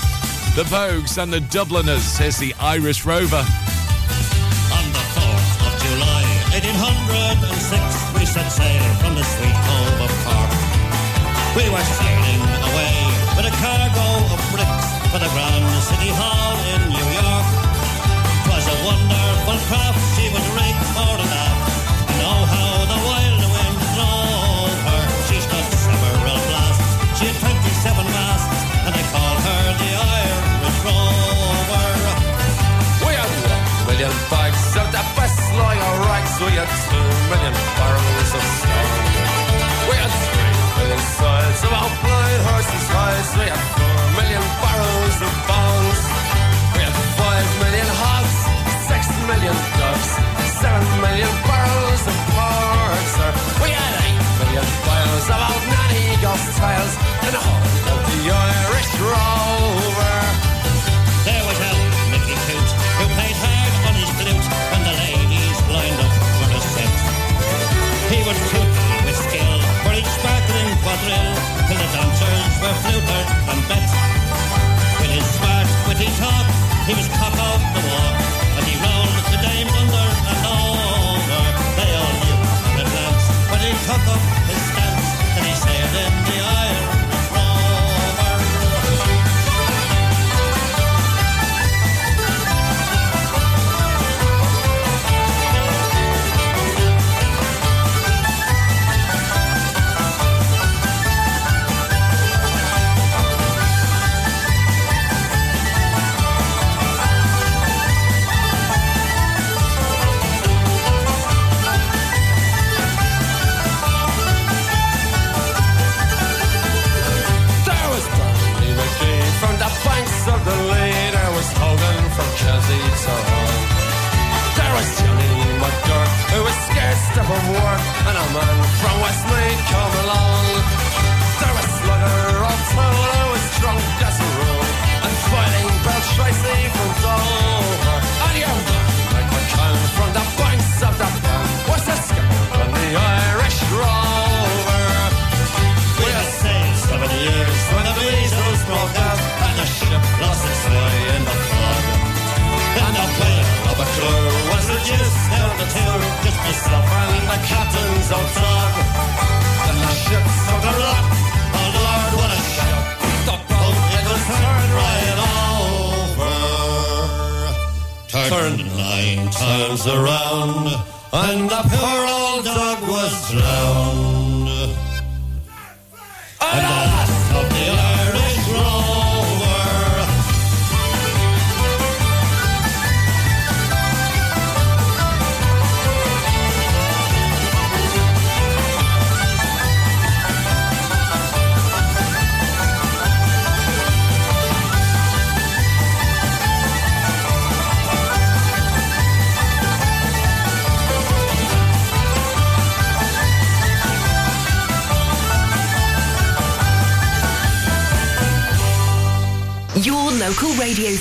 The Pogues and the Dubliners. Here's the Irish Rover. On the 4th of July, 1806, we set sail from the sweet cove of Cork. We were sailing craft, she was rigged for the aft. And oh, how the wild wind drove her. She stood several blasts. She had 27 masts, and they called her the Irish Rover. We had one million bags of the best lawyer rags. We had two million barrels of stone. We had three million sides of our blind horses' hides. We had four million barrels of bones. We had five million hogs, six million doves, seven million barrels of pork, sir. Uh, we had eight million piles of old nanny ghost tails and a whole of the Irish Rover. There was old Mickey Coot, who played hard on his flute when the ladies lined up for the set. He was toothy with skill for each sparkling quadrille till the dancers were fluter and bet. With his smart, witty talk, step of work, and a man from Westmeath come along. There was Slugger O'Toole, who was drunk as a rule, and fighting Bell Tracy from Dover. And your man, Mike McCann, from the banks of the Bann, was the skipper on the Irish Rover. We had sailed seven years when the measles broke out and the ship lost its way in the fog. And the player of a crew reduced down to two, just myself and the captain's old dog. And the ship took a rock, oh Lord, what a shock. The boat, it was turned right over. Turned nine times around, and the poor old dog was drowned.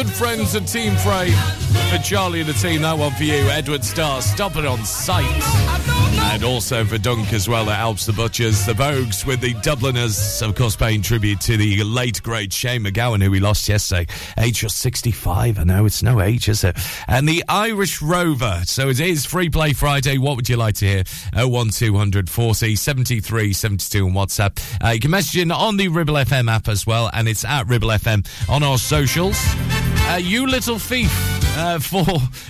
Good friends at Team Freight. For Charlie and the team, that one for you. Edwin Starr, stop it on sight. And also for Dunk as well, that helps the Butchers. The Pogues with the Dubliners, of course, paying tribute to the late, great Shane MacGowan, who we lost yesterday. Age of 65. I know it's no age, is it? And the Irish Rover. So it is Free Play Friday. What would you like to hear? 01200 40 73 72 on WhatsApp. Uh, you can message in on the Ribble FM app as well, and it's at Ribble FM on our socials. Uh, you little thief uh, for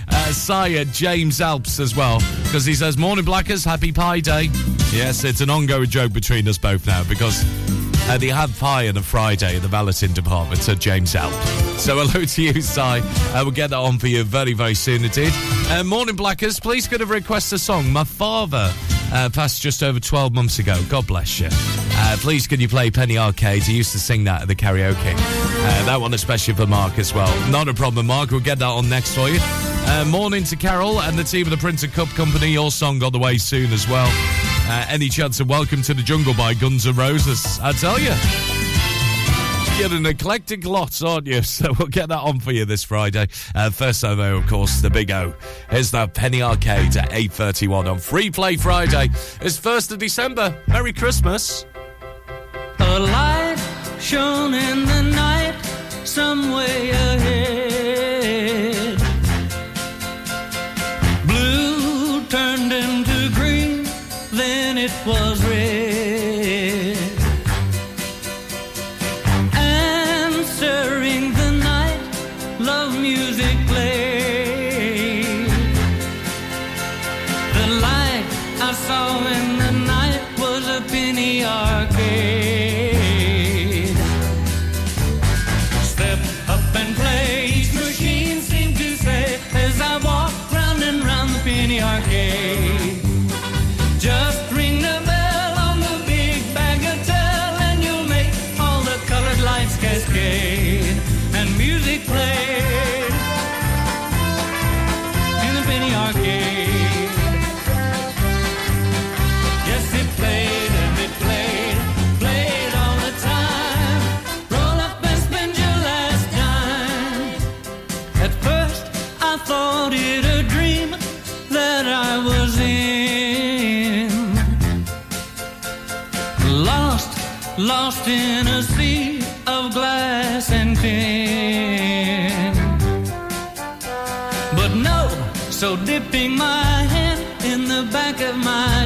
uh, Sire James Alps as well, because he says, Morning Blackers, happy Pie Day. Yes, it's an ongoing joke between us both now because uh, they had pie on a Friday in the valeting department at James Elm. So hello to you, Si. Uh, we'll get that on for you very, very soon indeed. Uh, morning, Blackers. Please could have requested a song. My father uh, passed just over 12 months ago. God bless you. Uh, please, can you play Penny Arcade? He used to sing that at the karaoke. Uh, that one especially for Mark as well. Not a problem, Mark. We'll get that on next for you. Uh, morning to Carol and the team of the Printer Cup Company. Your song on the way soon as well. Uh, any chance of Welcome to the Jungle by Guns N' Roses? I tell you. You're an eclectic lot, aren't you? So we'll get that on for you this Friday. Uh, first though, of course, the big O. Here's the Penny Arcade at 8.31 on Free Play Friday. It's 1st of December. Merry Christmas. A light shone in the night, some way in a sea of glass and tin. But no, so dipping my hand in the back of my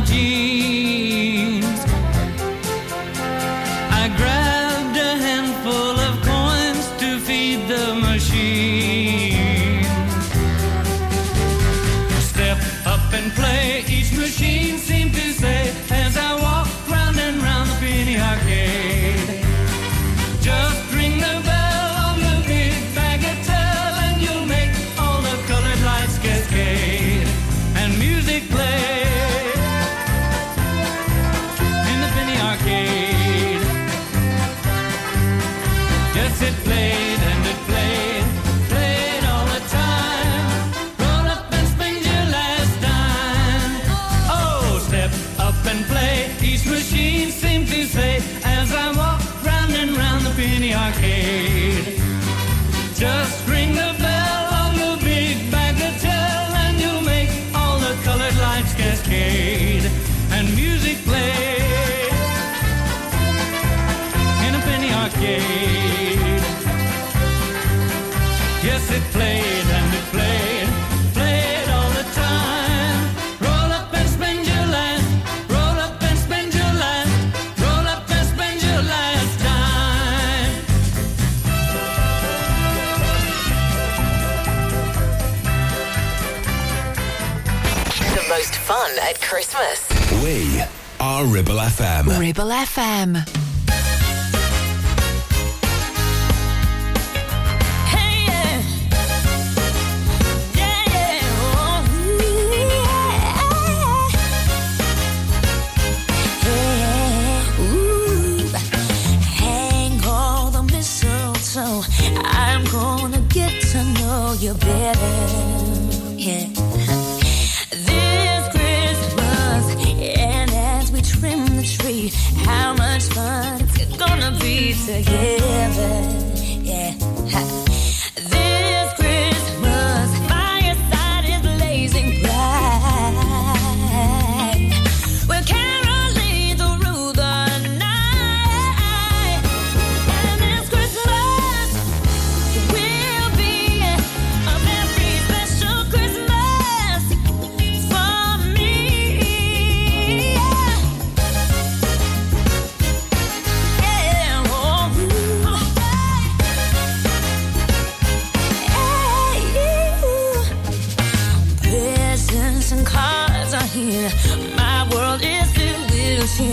Ribble FM. Ribble FM.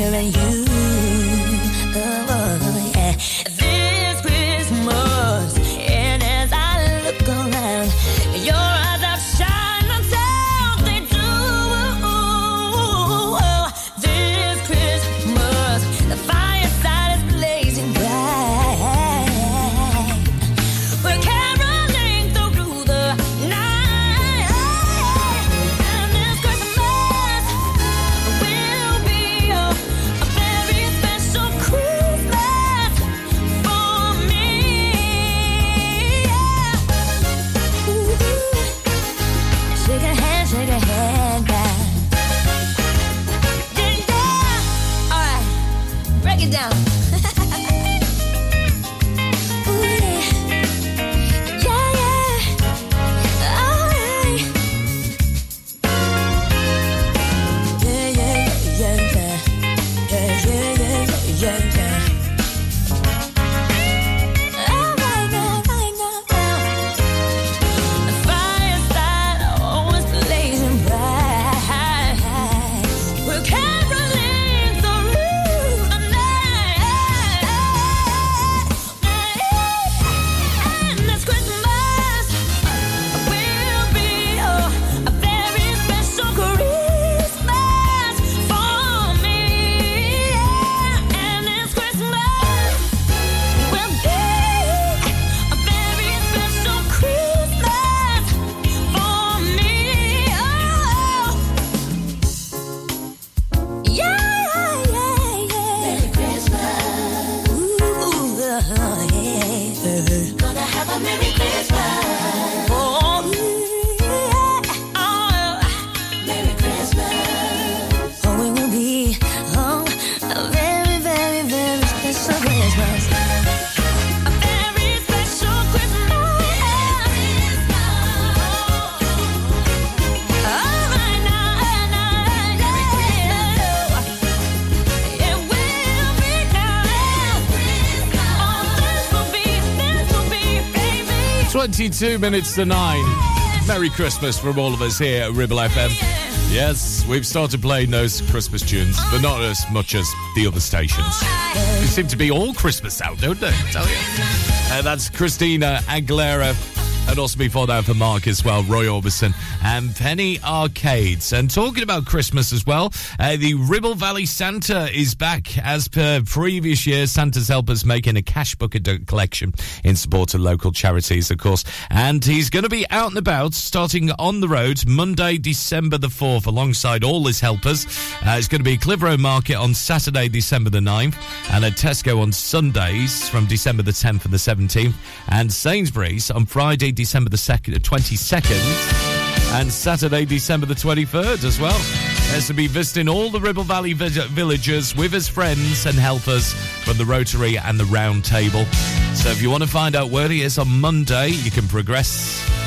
And you. 22 minutes to 9. Merry Christmas from all of us here at Ribble FM. Yes, we've started playing those Christmas tunes, but not as much as the other stations. They seem to be all Christmas out, don't they? I tell you. Uh, that's Christina Aguilera. And also before that for Mark as well, Roy Orbison and Penny Arcades. And talking about Christmas as well, uh, the Ribble Valley Santa is back. As per previous years, Santa's Helpers making a cash bucket collection in support of local charities, of course. And he's going to be out and about starting on the road Monday, December the 4th, alongside all his helpers. Uh, it's going to be Clitheroe Market on Saturday, December the 9th, and at Tesco on Sundays from December the 10th and the 17th, and Sainsbury's on Friday, December the 2nd, 22nd, uh, and Saturday, December the 23rd as well. There's to be visiting all the Ribble Valley vi- villagers with his friends and helpers from the Rotary and the Round Table. So if you want to find out where he is on Monday, you can progress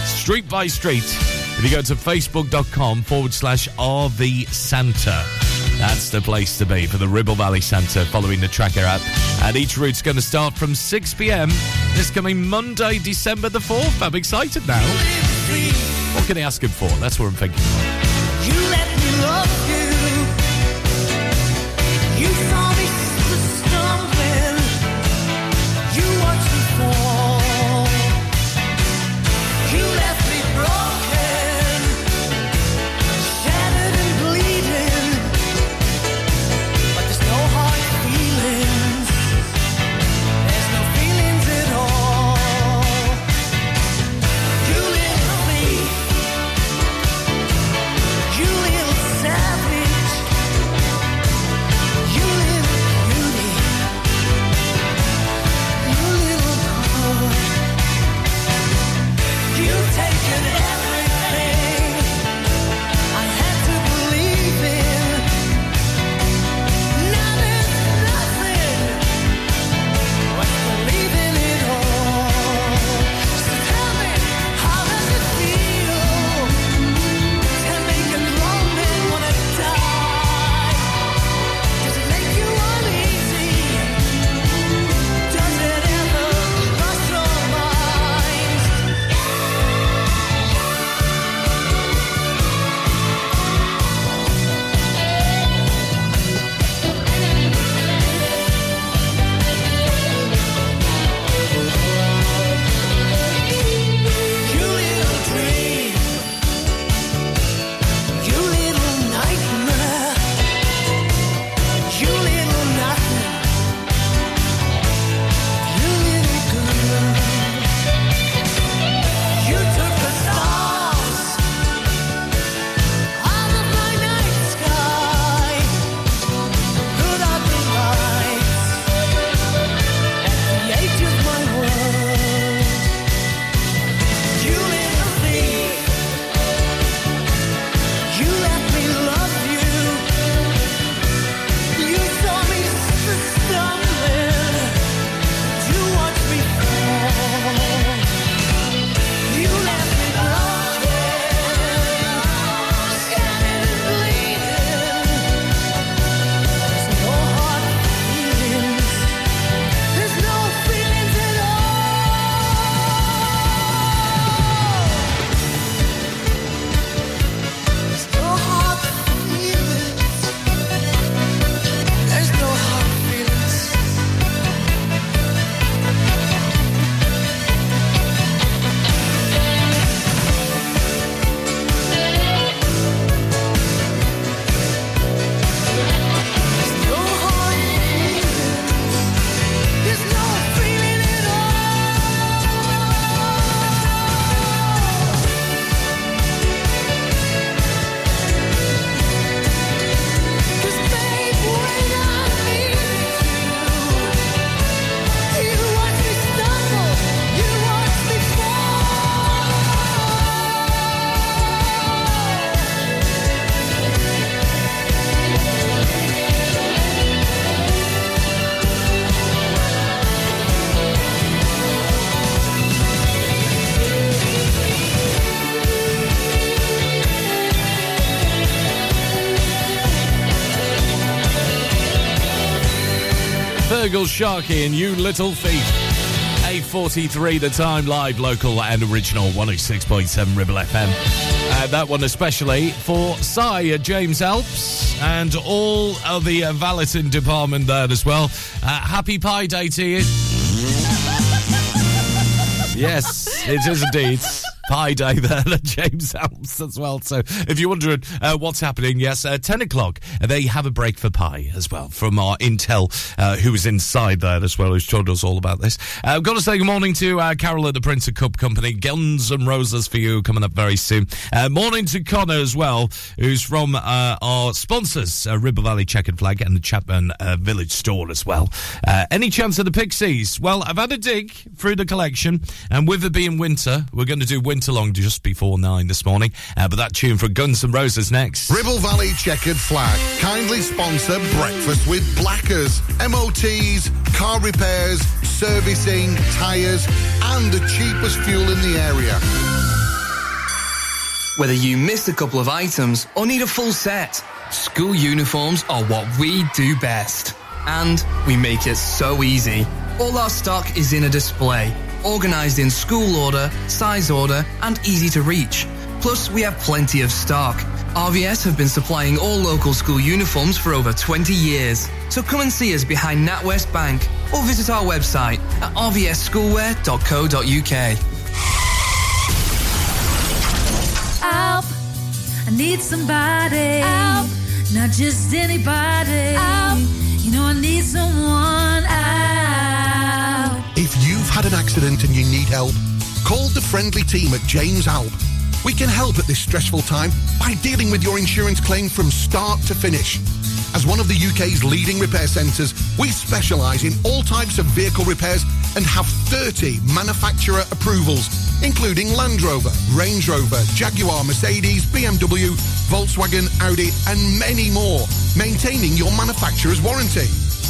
street by street if you go to facebook.com forward slash RV Santa. That's the place to be for the Ribble Valley Santa following the tracker app. And each route's going to start from 6 pm this coming Monday, December the 4th. I'm excited now. What can I ask him for? That's what I'm thinking. Feargal Sharkey and You Little Thief. 8.43 the time, live, local and original, 106.7 Ribble FM. Uh, that one especially for Cy at James Alps and all of the uh, department there as well. Uh, happy Pie Day to you. yes, it is indeed. Pie Day there James Alps as well. So if you're wondering uh, what's happening, yes, uh, 10 o'clock, they have a break for pie as well from our Intel, uh, inside there as well, who's told us all about this. Uh, I've got to say good morning to uh, Carol at the Prince of Cup Company. Guns and Roses for you coming up very soon. Uh, morning to Connor as well, who's from our sponsors, Ribble Valley Checkered Flag and the Chatburn Village Store as well. Any chance of the Pixies? Well, I've had a dig through the collection, and with it being winter, we're going to do Winter Long just before nine this morning. Uh, but that tune for Guns N' Roses next. Ribble Valley Checkered Flag kindly sponsor Breakfast with Blackers, MOTs, car repairs, servicing, tyres, and the cheapest fuel in the area. Whether you missed a couple of items or need a full set, school uniforms are what we do best. And we make it so easy. All our stock is in a display, organized in school order, size order, and easy to reach. Plus, we have plenty of stock. RVS have been supplying all local school uniforms for over 20 years. So come and see us behind NatWest Bank or visit our website at rvsschoolwear.co.uk. Help! I need somebody. Help! Not just anybody. Help! You know I need someone. Help! If you've had an accident and you need help, call the friendly team at James Alp. We can help at this stressful time by dealing with your insurance claim from start to finish. As one of the UK's leading repair centres, we specialise in all types of vehicle repairs and have 30 manufacturer approvals, including Land Rover, Range Rover, Jaguar, Mercedes, BMW, Volkswagen, Audi, and many more, maintaining your manufacturer's warranty.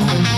the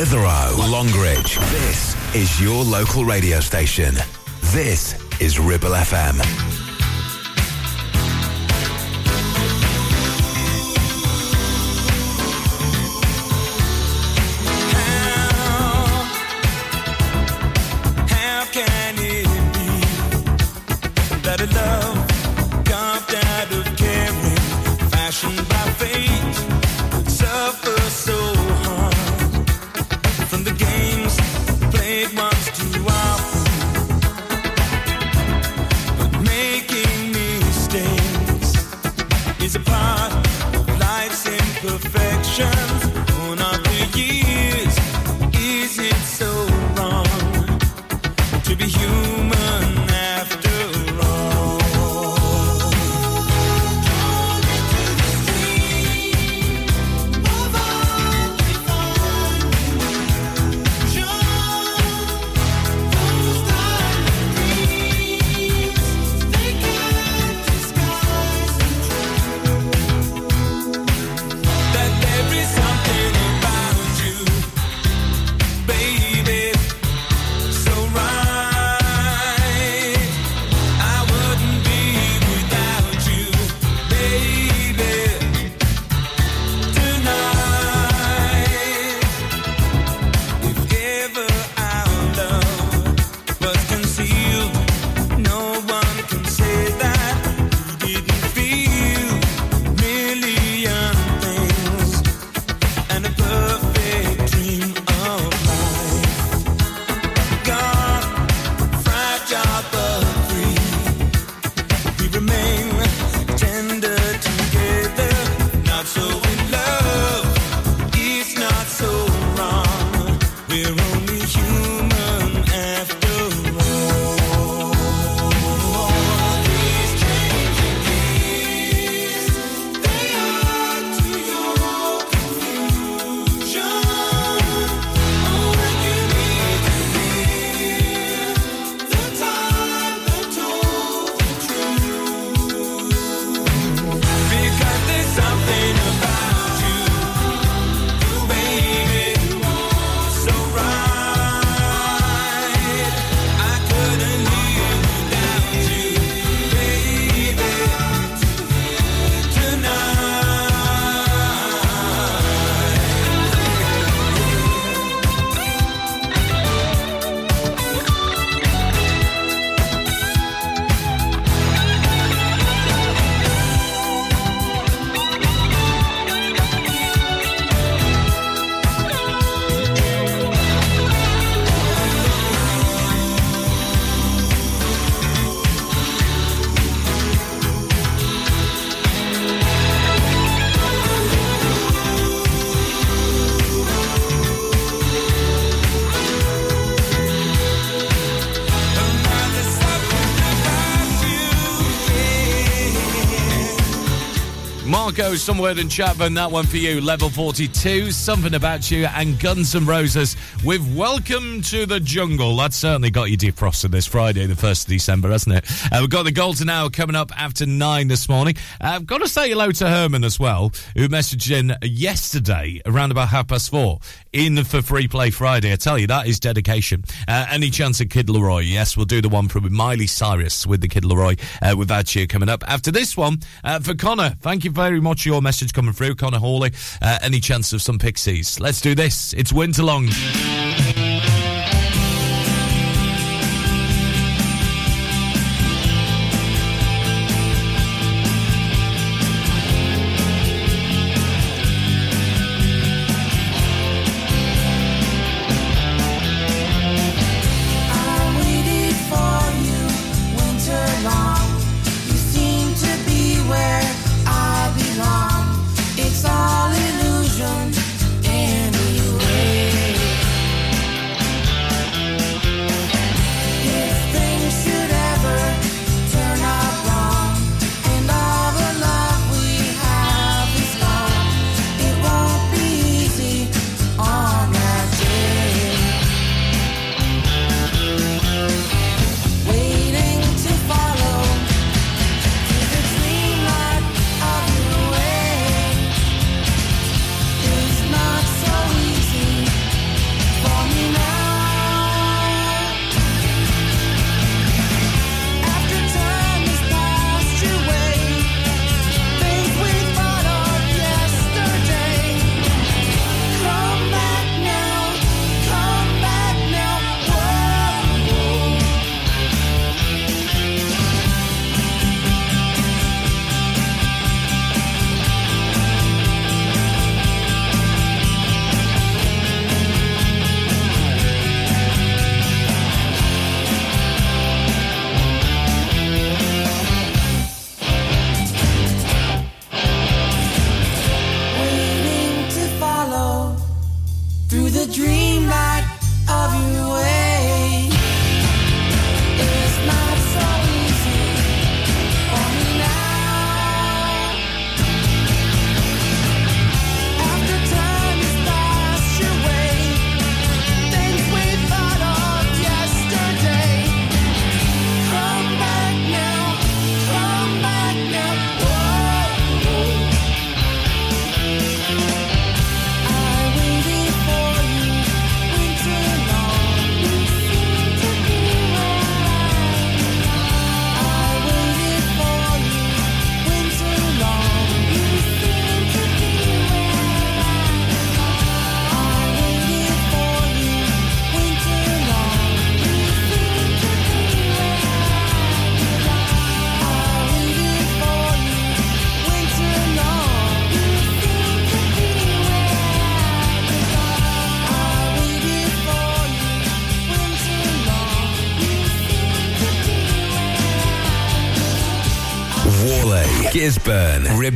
Clitheroe, Longridge. This is your local radio station. This is Ribble FM. Somewhere in Chatburn, that one for you. Level 42, something about you, and Guns N' Roses with Welcome to the Jungle. That's certainly got you defrosted this Friday, the 1st of December, hasn't it? Uh, we've got the Golden Hour coming up after 9 this morning. Uh, I've got to say hello to Herman as well, who messaged in yesterday around about half past four in for Free Play Friday. I tell you, that is dedication. Uh, any chance of Kid Laroi? Yes, we'll do the one from Miley Cyrus with the Kid Laroi uh, with that coming up. After this one, uh, for Connor, thank you very much your message coming through, Connor Hawley. Uh, any chance of some Pixies? Let's do this. It's Winter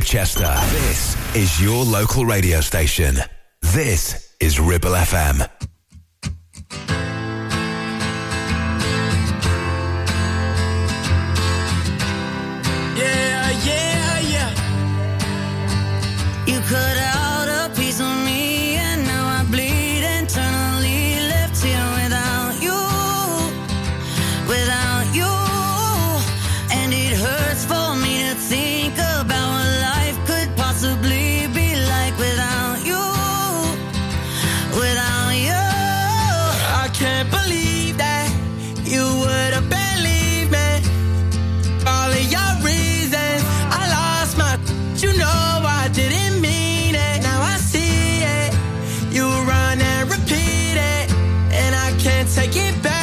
Ribchester. This is your local radio station. This is Ribble FM. Take it back.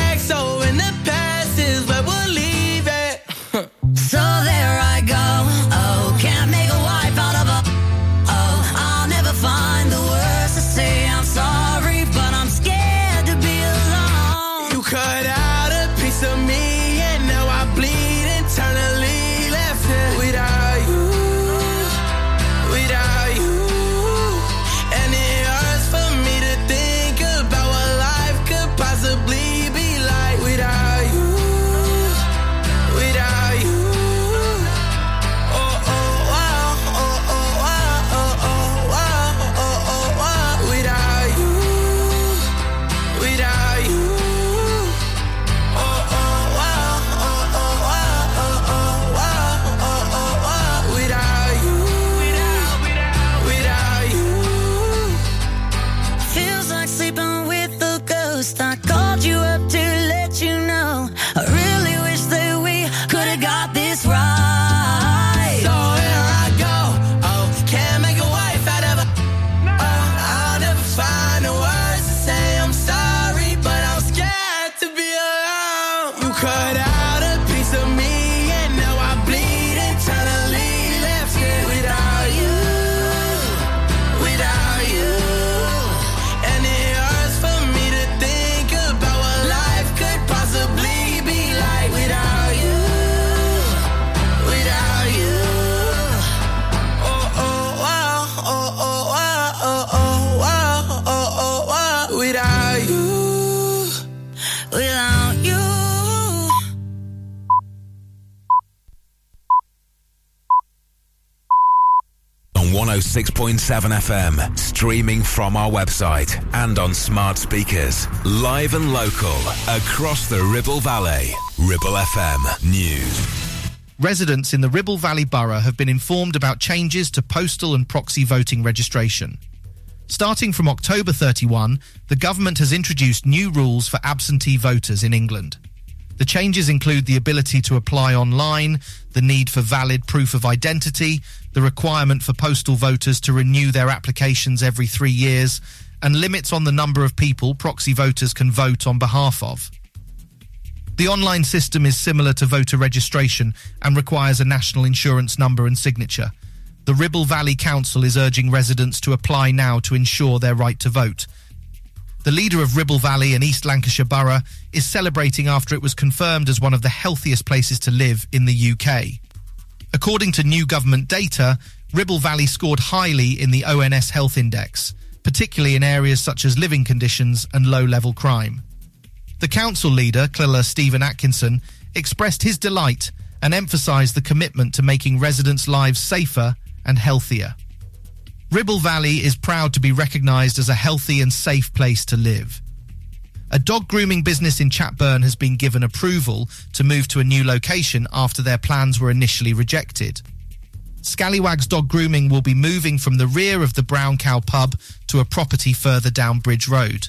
FM, streaming from our website and on smart speakers. Live and local, across the Ribble Valley. Ribble FM News. Residents in the Ribble Valley Borough have been informed about changes to postal and proxy voting registration. Starting from October 31, the government has introduced new rules for absentee voters in England. The changes include the ability to apply online, the need for valid proof of identity, the requirement for postal voters to renew their applications every three years, and limits on the number of people proxy voters can vote on behalf of. The online system is similar to voter registration and requires a national insurance number and signature. The Ribble Valley Council is urging residents to apply now to ensure their right to vote. The leader of Ribble Valley and East Lancashire Borough is celebrating after it was confirmed as one of the healthiest places to live in the UK. According to new government data, Ribble Valley scored highly in the ONS Health Index, particularly in areas such as living conditions and low level crime. The council leader, Clilla Stephen Atkinson, expressed his delight and emphasised the commitment to making residents' lives safer and healthier. Ribble Valley is proud to be recognised as a healthy and safe place to live. A dog grooming business in Chatburn has been given approval to move to a new location after their plans were initially rejected. Scallywags Dog Grooming will be moving from the rear of the Brown Cow pub to a property further down Bridge Road.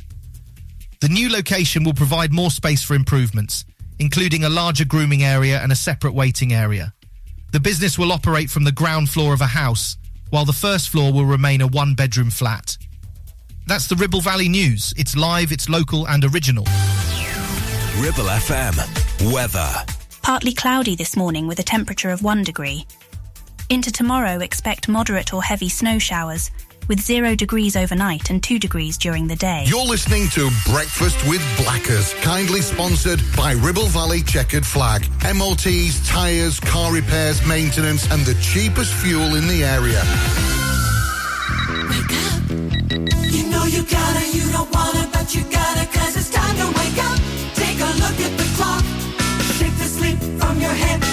The new location will provide more space for improvements, including a larger grooming area and a separate waiting area. The business will operate from the ground floor of a house, while the first floor will remain a one bedroom flat. That's the Ribble Valley News. It's live, it's local, and original. Ribble FM. Weather. Partly cloudy this morning with a temperature of 1 degree. Into tomorrow, expect moderate or heavy snow showers with zero degrees overnight and two degrees during the day. You're listening to Breakfast with Blackers, kindly sponsored by Ribble Valley Checkered Flag. MOTs, tyres, car repairs, maintenance, and the cheapest fuel in the area. Wake up. You know you gotta, you don't wanna, but you gotta, cause it's time to wake up. Take a look at the clock. Shake the sleep from your head.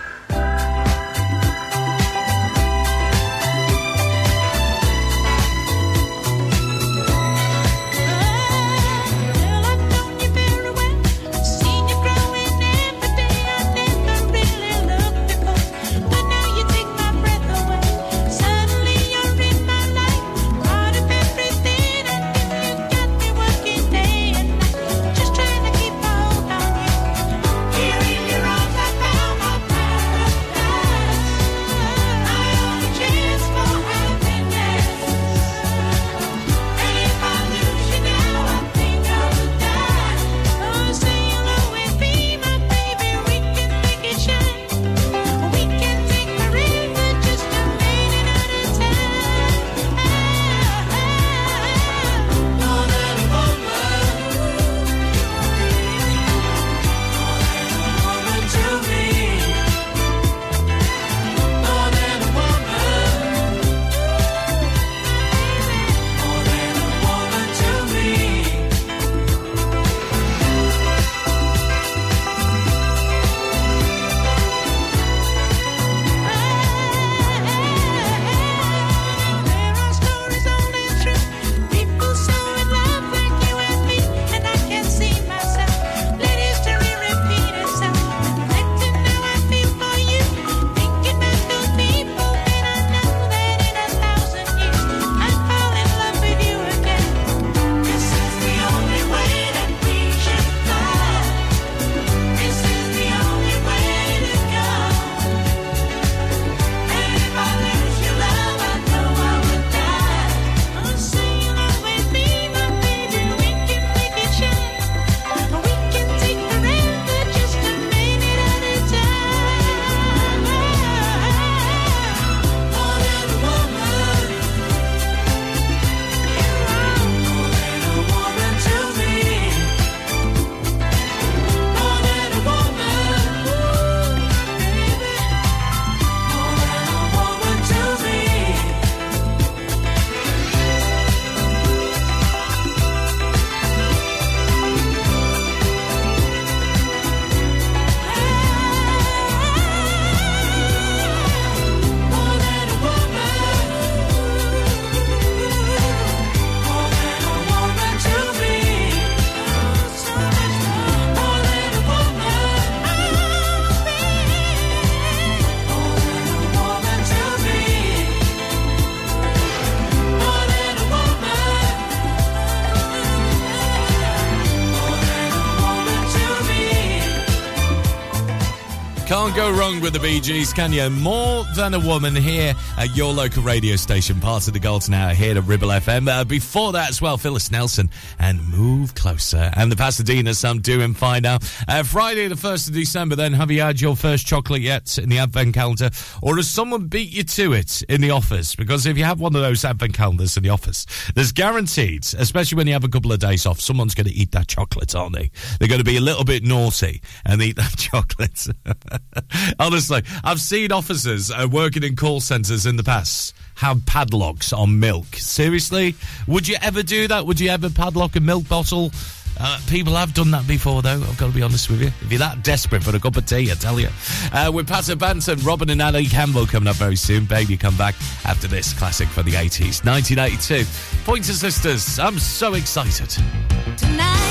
Can't go wrong with the Bee Gees, can you? More than a woman here at your local radio station, part of the Golden Hour here at Ribble FM. Uh, before that as well, Phyllis Nelson and Move Closer. And the Pasadena, some doing fine now. Uh, Friday the 1st of December then, have you had your first chocolate yet in the advent calendar? Or has someone beat you to it in the office? Because if you have one of those advent calendars in the office, there's guaranteed, especially when you have a couple of days off, someone's going to eat that chocolate, aren't they? They're going to be a little bit naughty and eat that chocolate. Honestly, I've seen officers uh, working in call centres in the past have padlocks on milk. Seriously? Would you ever do that? Would you ever padlock a milk bottle? Uh, people have done that before, though. I've got to be honest with you. If you're that desperate for a cup of tea, I tell you. Uh, with Pato Banton, Robin and Ali Campbell coming up very soon. Baby, come back after this classic for the 80s, 1982. Pointer Sisters, I'm so excited. Tonight.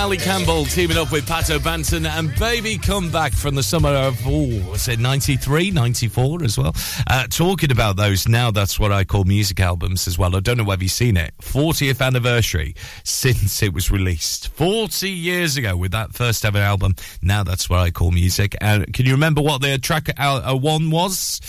Ali Campbell teaming up with Pato Banton and Baby Come Back from the summer of, oh, I said 93, 94 as well. Uh, talking about those, now that's what I call music albums as well. I don't know whether you've seen it. 40th anniversary since it was released. 40 years ago with that first ever album. Now that's what I call music. Uh, can you remember what the track uh, uh, one was?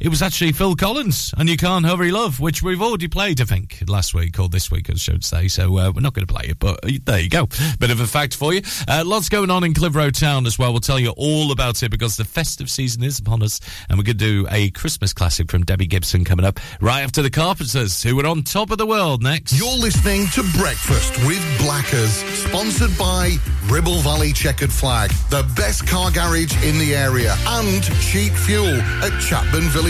It was actually Phil Collins and You Can't Hurry Love, which we've already played, I think, last week or this week, I should say. So uh, we're not going to play it, but uh, there you go. Bit of a fact for you. Uh, lots going on in Clitheroe Town as well. We'll tell you all about it because the festive season is upon us. And we're going to do a Christmas classic from Debbie Gibson coming up right after the Carpenters, who are on top of the world next. You're listening to Breakfast with Blackers, sponsored by Ribble Valley Checkered Flag, the best car garage in the area, and cheap fuel at Chatburn Village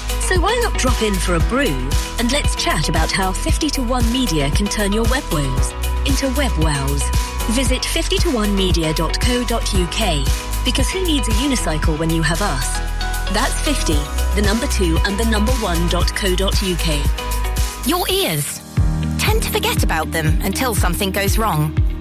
So why not drop in for a brew and let's chat about how 50 to 1 Media can turn your web woes into web wows. Visit 50to1media.co.uk because who needs a unicycle when you have us? That's 50, the number 2 and the number 1.co.uk. Your ears. Tend to forget about them until something goes wrong.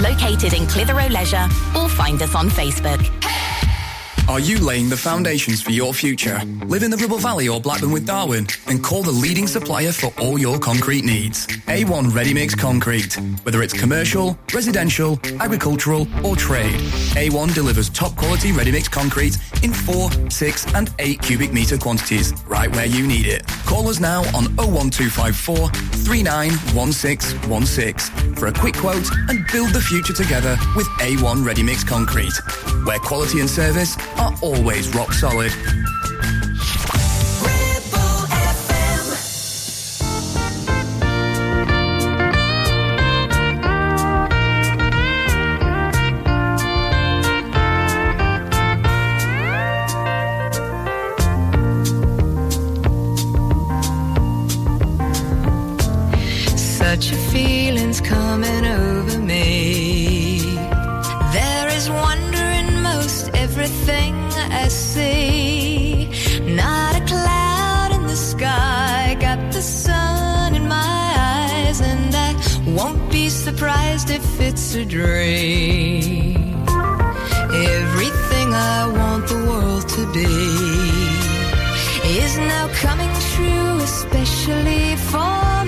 Located in Clitheroe Leisure or find us on Facebook. Are you laying the foundations for your future? Live in the Ribble Valley or Blackburn with Darwen and call the leading supplier for all your concrete needs. A1 Ready Mix Concrete. Whether it's commercial, residential, agricultural or trade, A1 delivers top quality ready mix concrete in 4, 6 and 8 cubic metre quantities right where you need it. Call us now on 01254 391616 for a quick quote and build the future together with A1 Ready Mix Concrete, where quality and service are always rock solid. Such a feeling's coming over surprised if it's a dream. Everything I want the world to be is now coming true, especially for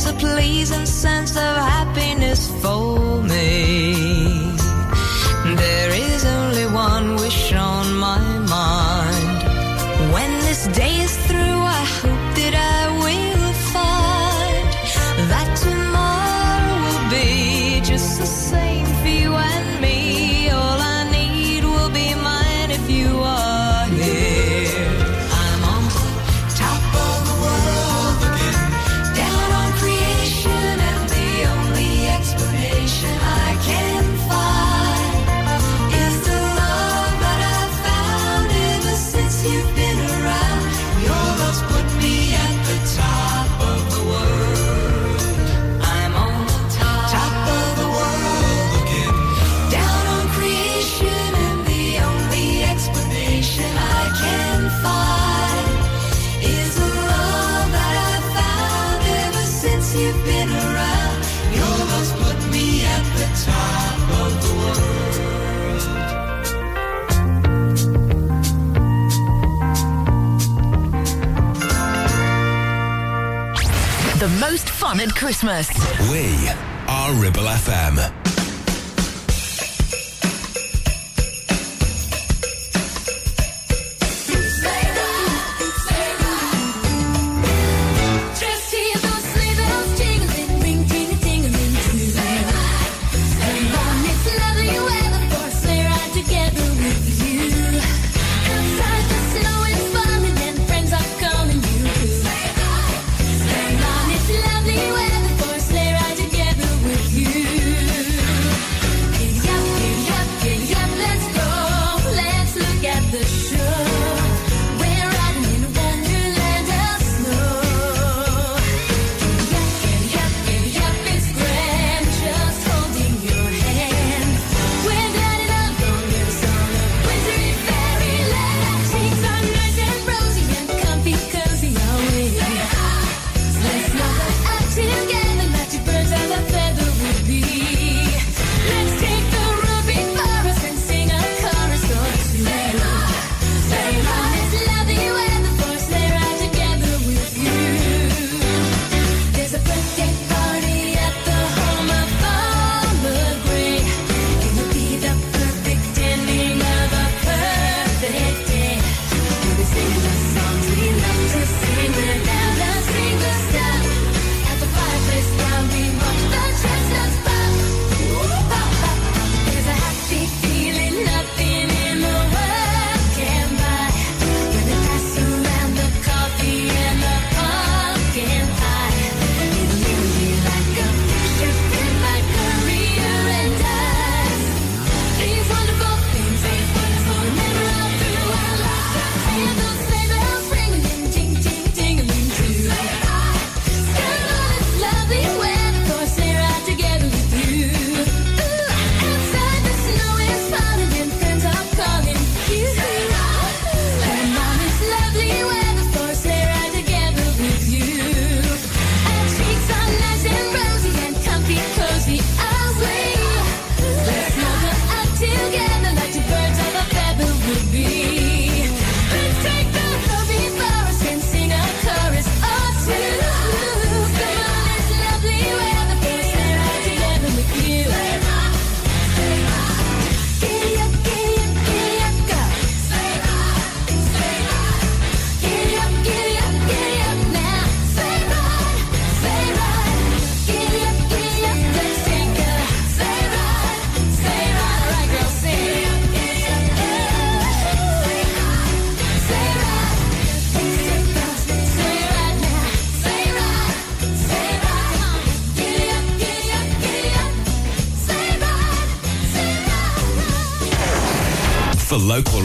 is a pleasing sense. Christmas. We are Ribble FM.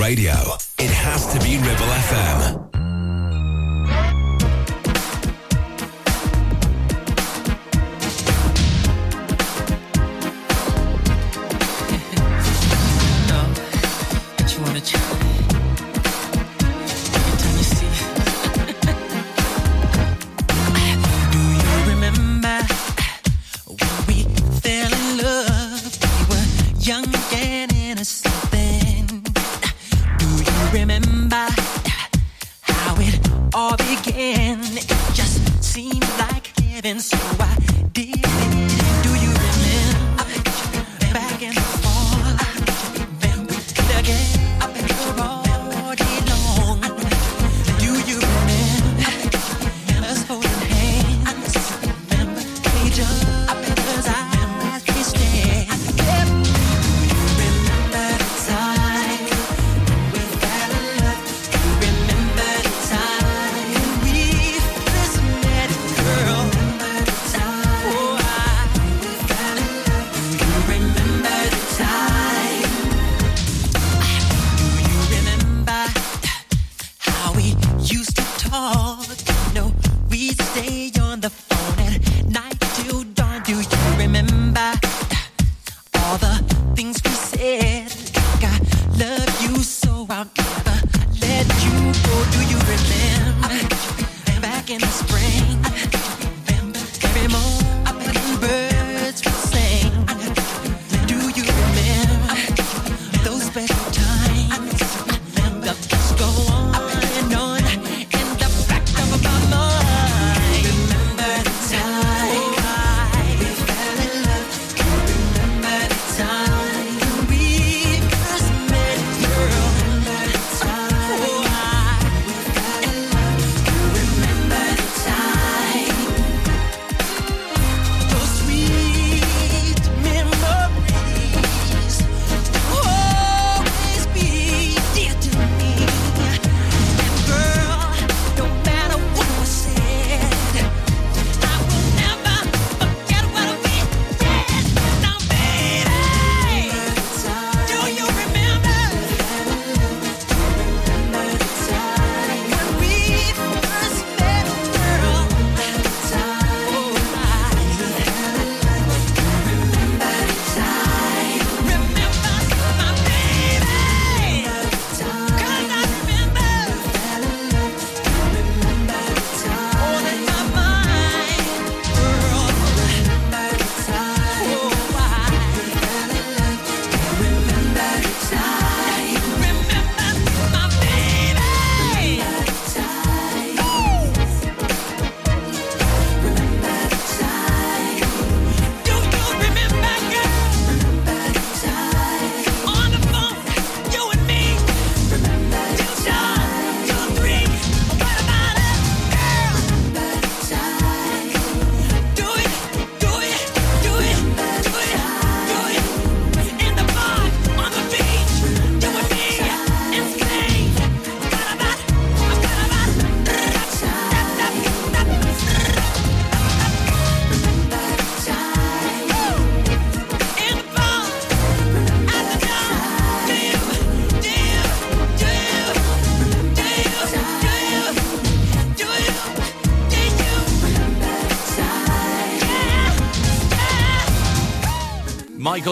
Radio,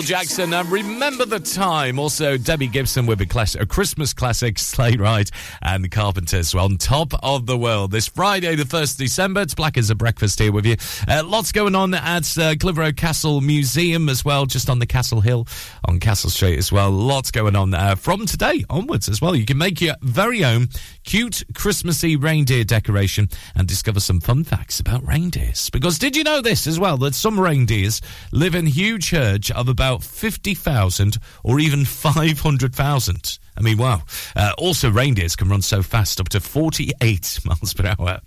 Jackson and Remember the Time. Also, Debbie Gibson with a, class- a Christmas classic, Sleigh Ride, and the Carpenters on top of the world. This Friday, the 1st December, it's Black as a Breakfast here with you. Uh, lots going on at uh, Castle Museum as well, just on the Castle Hill on Castle Street as well. Lots going on there from today onwards as well. You can make your very own cute Christmassy reindeer decoration and discover some fun facts about reindeers. Because did you know this as well, that some reindeers live in huge herds of about 50,000 or even 500,000? I mean, wow. Uh, also, reindeers can run so fast, up to 48 miles per hour.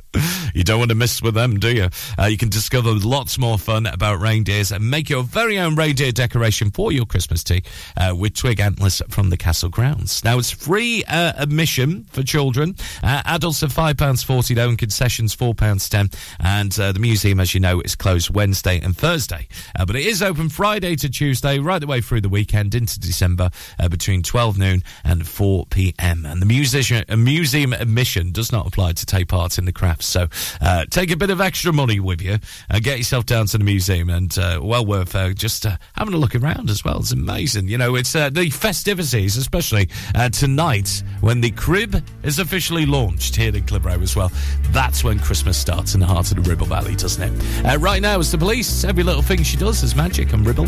You don't want to mess with them, do you? Uh, you can discover lots more fun about reindeers and make your very own reindeer decoration for your Christmas tree uh, with twig antlers from the castle grounds. Now, it's free uh, admission for children. Uh, adults are £5.40 though, and concessions £4.10. And uh, the museum, as you know, is closed Wednesday and Thursday. But it is open Friday to Tuesday, right the way through the weekend into December between 12 noon and and 4 p.m. And the musician, uh, museum admission does not apply to take part in the crafts. So uh, take a bit of extra money with you and get yourself down to the museum and uh, well worth uh, just uh, having a look around as well. It's amazing. You know, it's uh, the festivities, especially uh, tonight when the crib is officially launched here in Clitheroe as well. That's when Christmas starts in the heart of the Ribble Valley, doesn't it? Uh, right now, it's the police. Every little thing she does is magic and Ribble.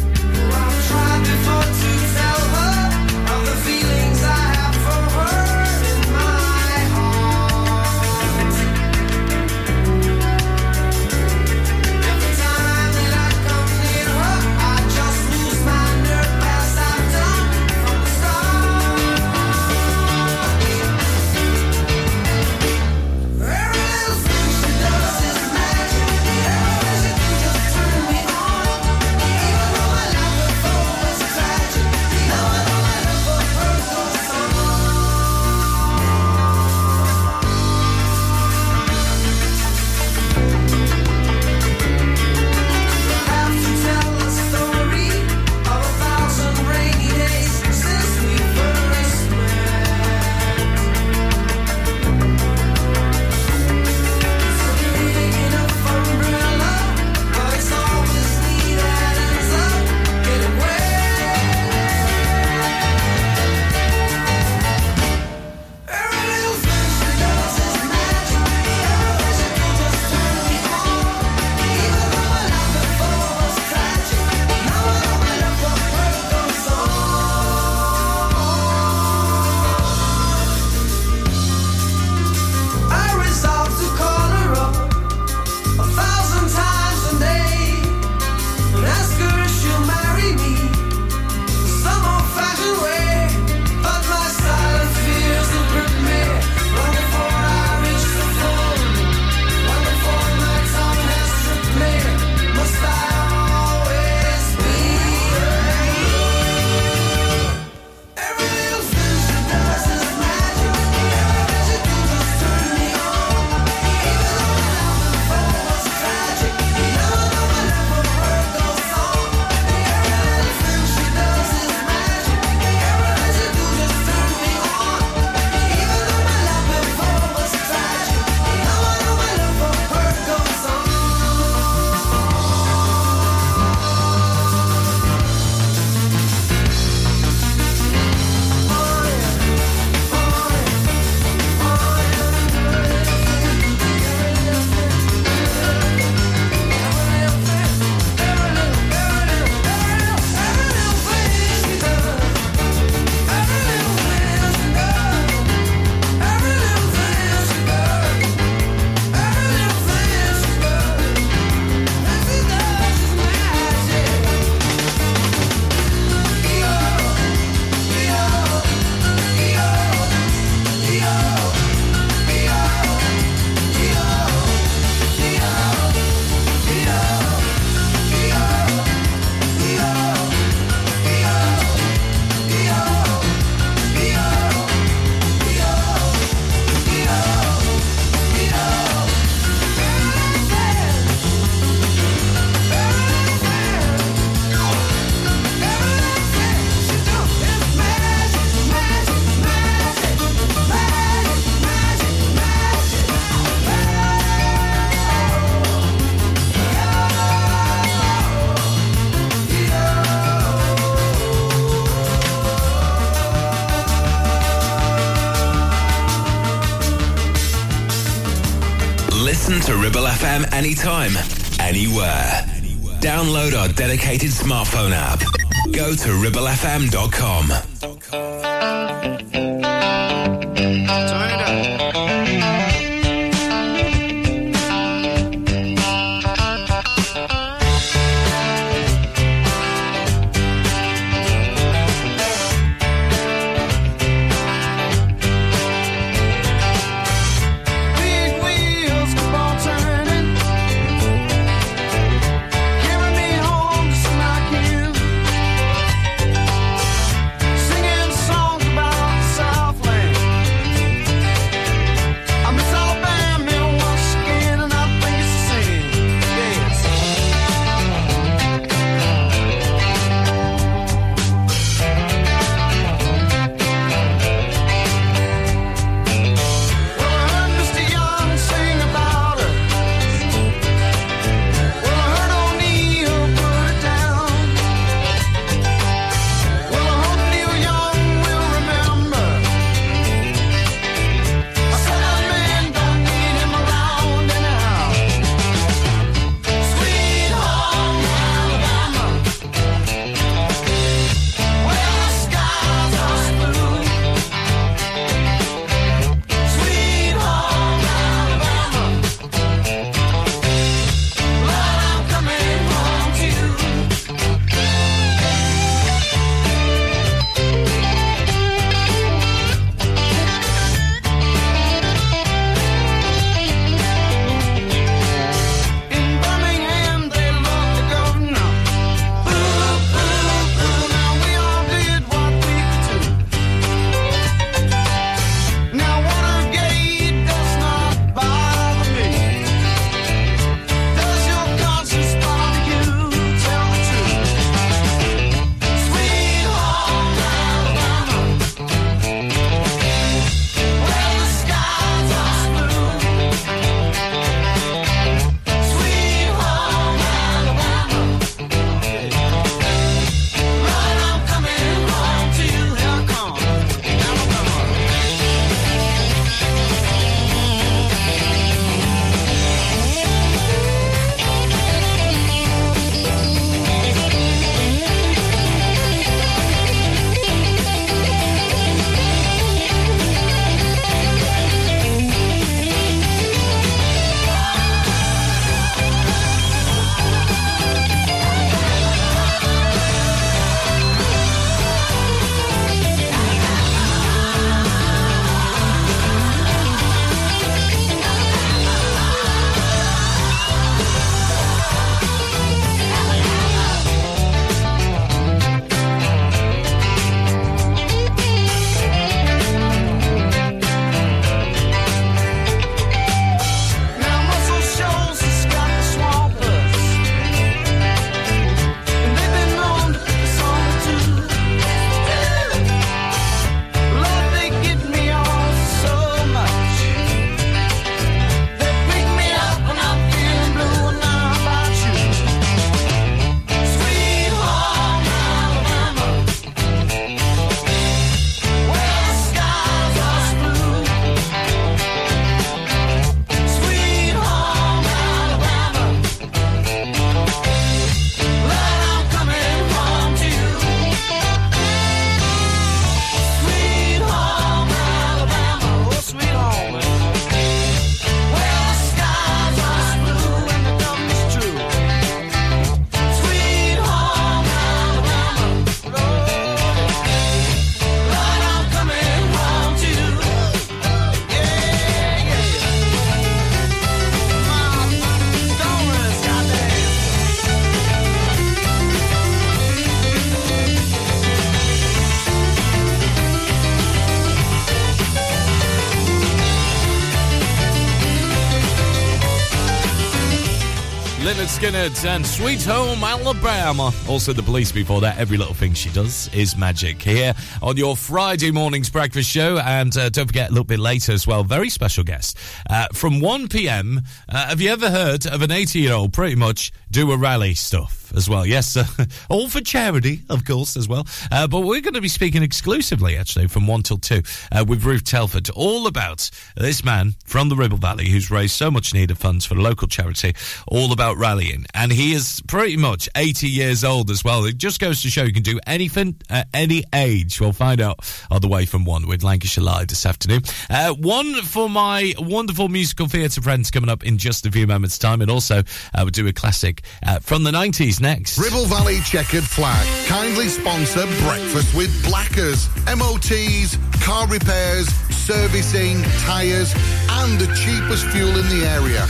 And Sweet Home Alabama. Also, the police before that. Every little thing she does is magic. Here on your Friday morning's breakfast show. And uh, don't forget, a little bit later as well, very special guest. Uh, from 1 p.m., uh, have you ever heard of an 80 year old pretty much do a rally stuff as well? Yes, uh, all for charity, of course, as well. Uh, but we're going to be speaking exclusively, actually, from 1 till 2 uh, with Ruth Telford, all about this man from the Ribble Valley who's raised so much needed funds for local charity, all about rallying. And he is pretty much 80 years old as well. It just goes to show you can do anything at any age. We'll find out on the way from 1 with Lancashire Live this afternoon. Uh, one for my wonderful musical theatre friends coming up in just a few moments' time. And also, uh, we'll do a classic uh, from the 90s next. Ribble Valley Checkered Flag kindly sponsor Breakfast with Blackers. MOTs, car repairs, servicing, tyres, and the cheapest fuel in the area.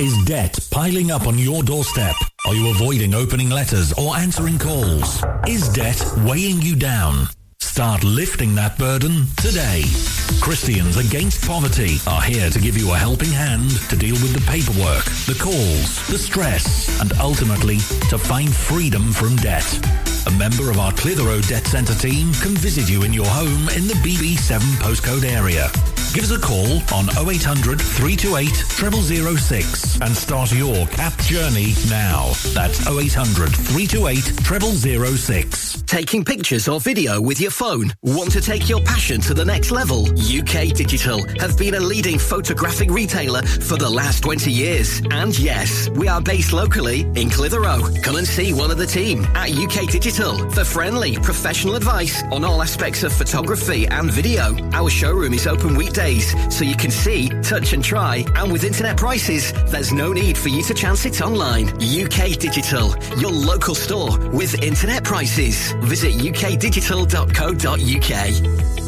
Is debt piling up on your doorstep? Are you avoiding opening letters or answering calls? Is debt weighing you down? Start lifting that burden today. Christians Against Poverty are here to give you a helping hand to deal with the paperwork, the calls, the stress, and ultimately to find freedom from debt. A member of our Clitheroe Debt Centre team can visit you in your home in the BB7 postcode area. Give us a call on 0800 328 0006 and start your CAP journey now. That's 0800 328 0006. Taking pictures or video with your phone? Want to take your passion to the next level? UK Digital have been a leading photographic retailer for the last 20 years. And yes, we are based locally in Clitheroe. Come and see one of the team at UK Digital for friendly, professional advice on all aspects of photography and video. Our showroom is open weekdays, so you can see, touch and try. And with internet prices, there's no need for you to chance it online. UK Digital, your local store with internet prices. Visit ukdigital.co.uk.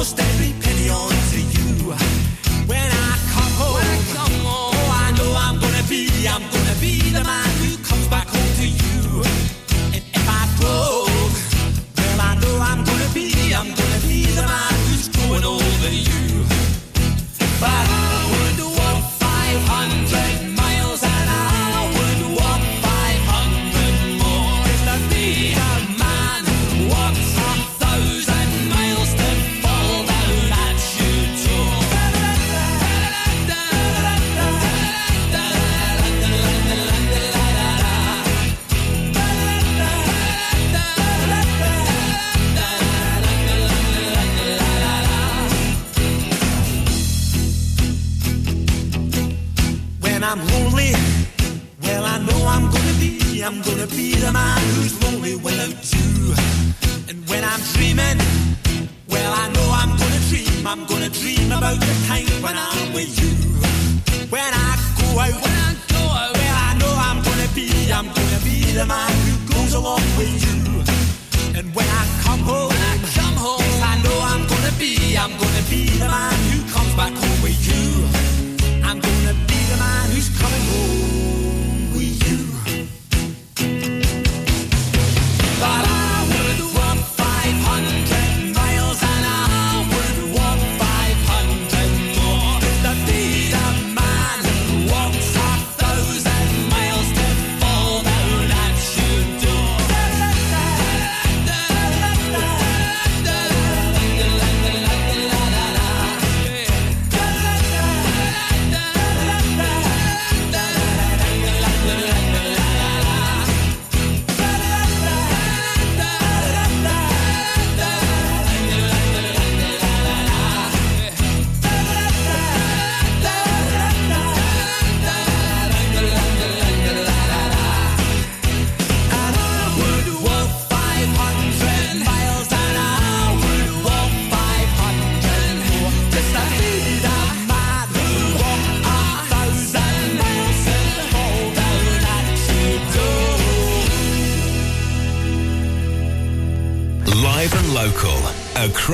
Almost every penny on But man who's lonely without you. And when I'm dreaming, well, I know I'm gonna dream, I'm gonna dream about the time when I'm with you. When I go when I go well, I know I'm gonna be, I'm gonna be the man who goes along with you. And when I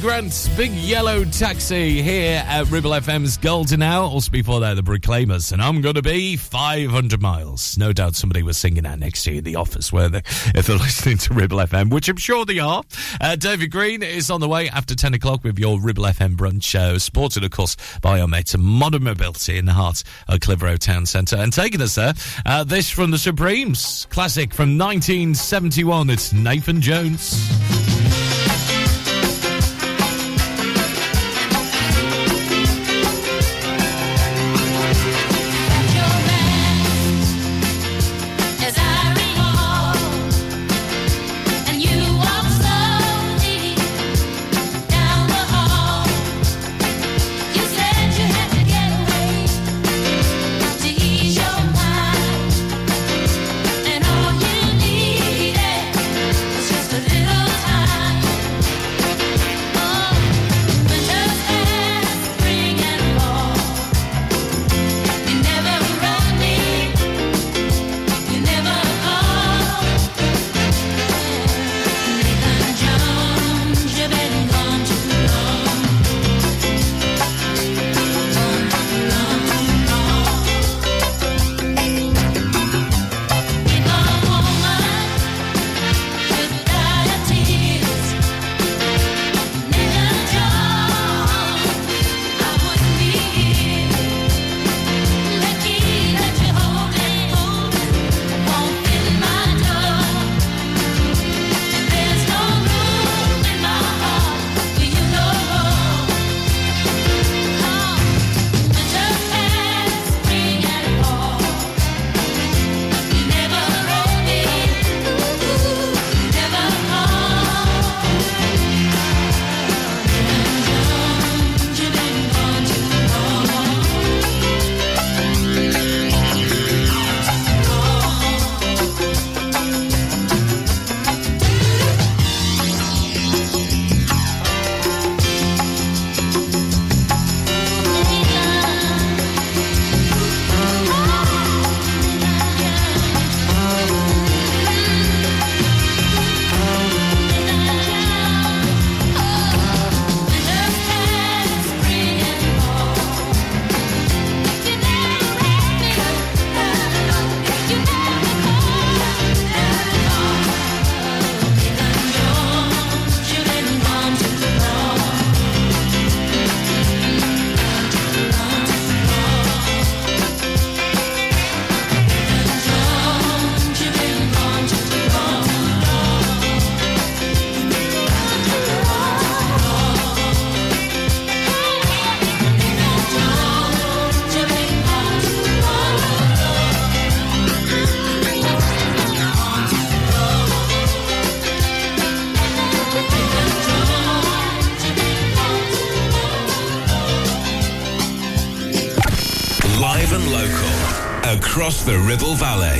Grant's Big Yellow Taxi here at Ribble FM's Golden Hour. Also before that, the Proclaimers, and I'm going to be 500 miles. No doubt somebody was singing that next to you in the office, were they? If they're listening to Ribble FM, which I'm sure they are. Uh, David Green is on the way after 10 o'clock with your Ribble FM brunch show, supported, of course, by our mates at Modern Mobility in the heart of Clitheroe Town Centre. And taking us there, uh, this from the Supremes, classic from 1971. It's Nathan Jones. Ribble Valley.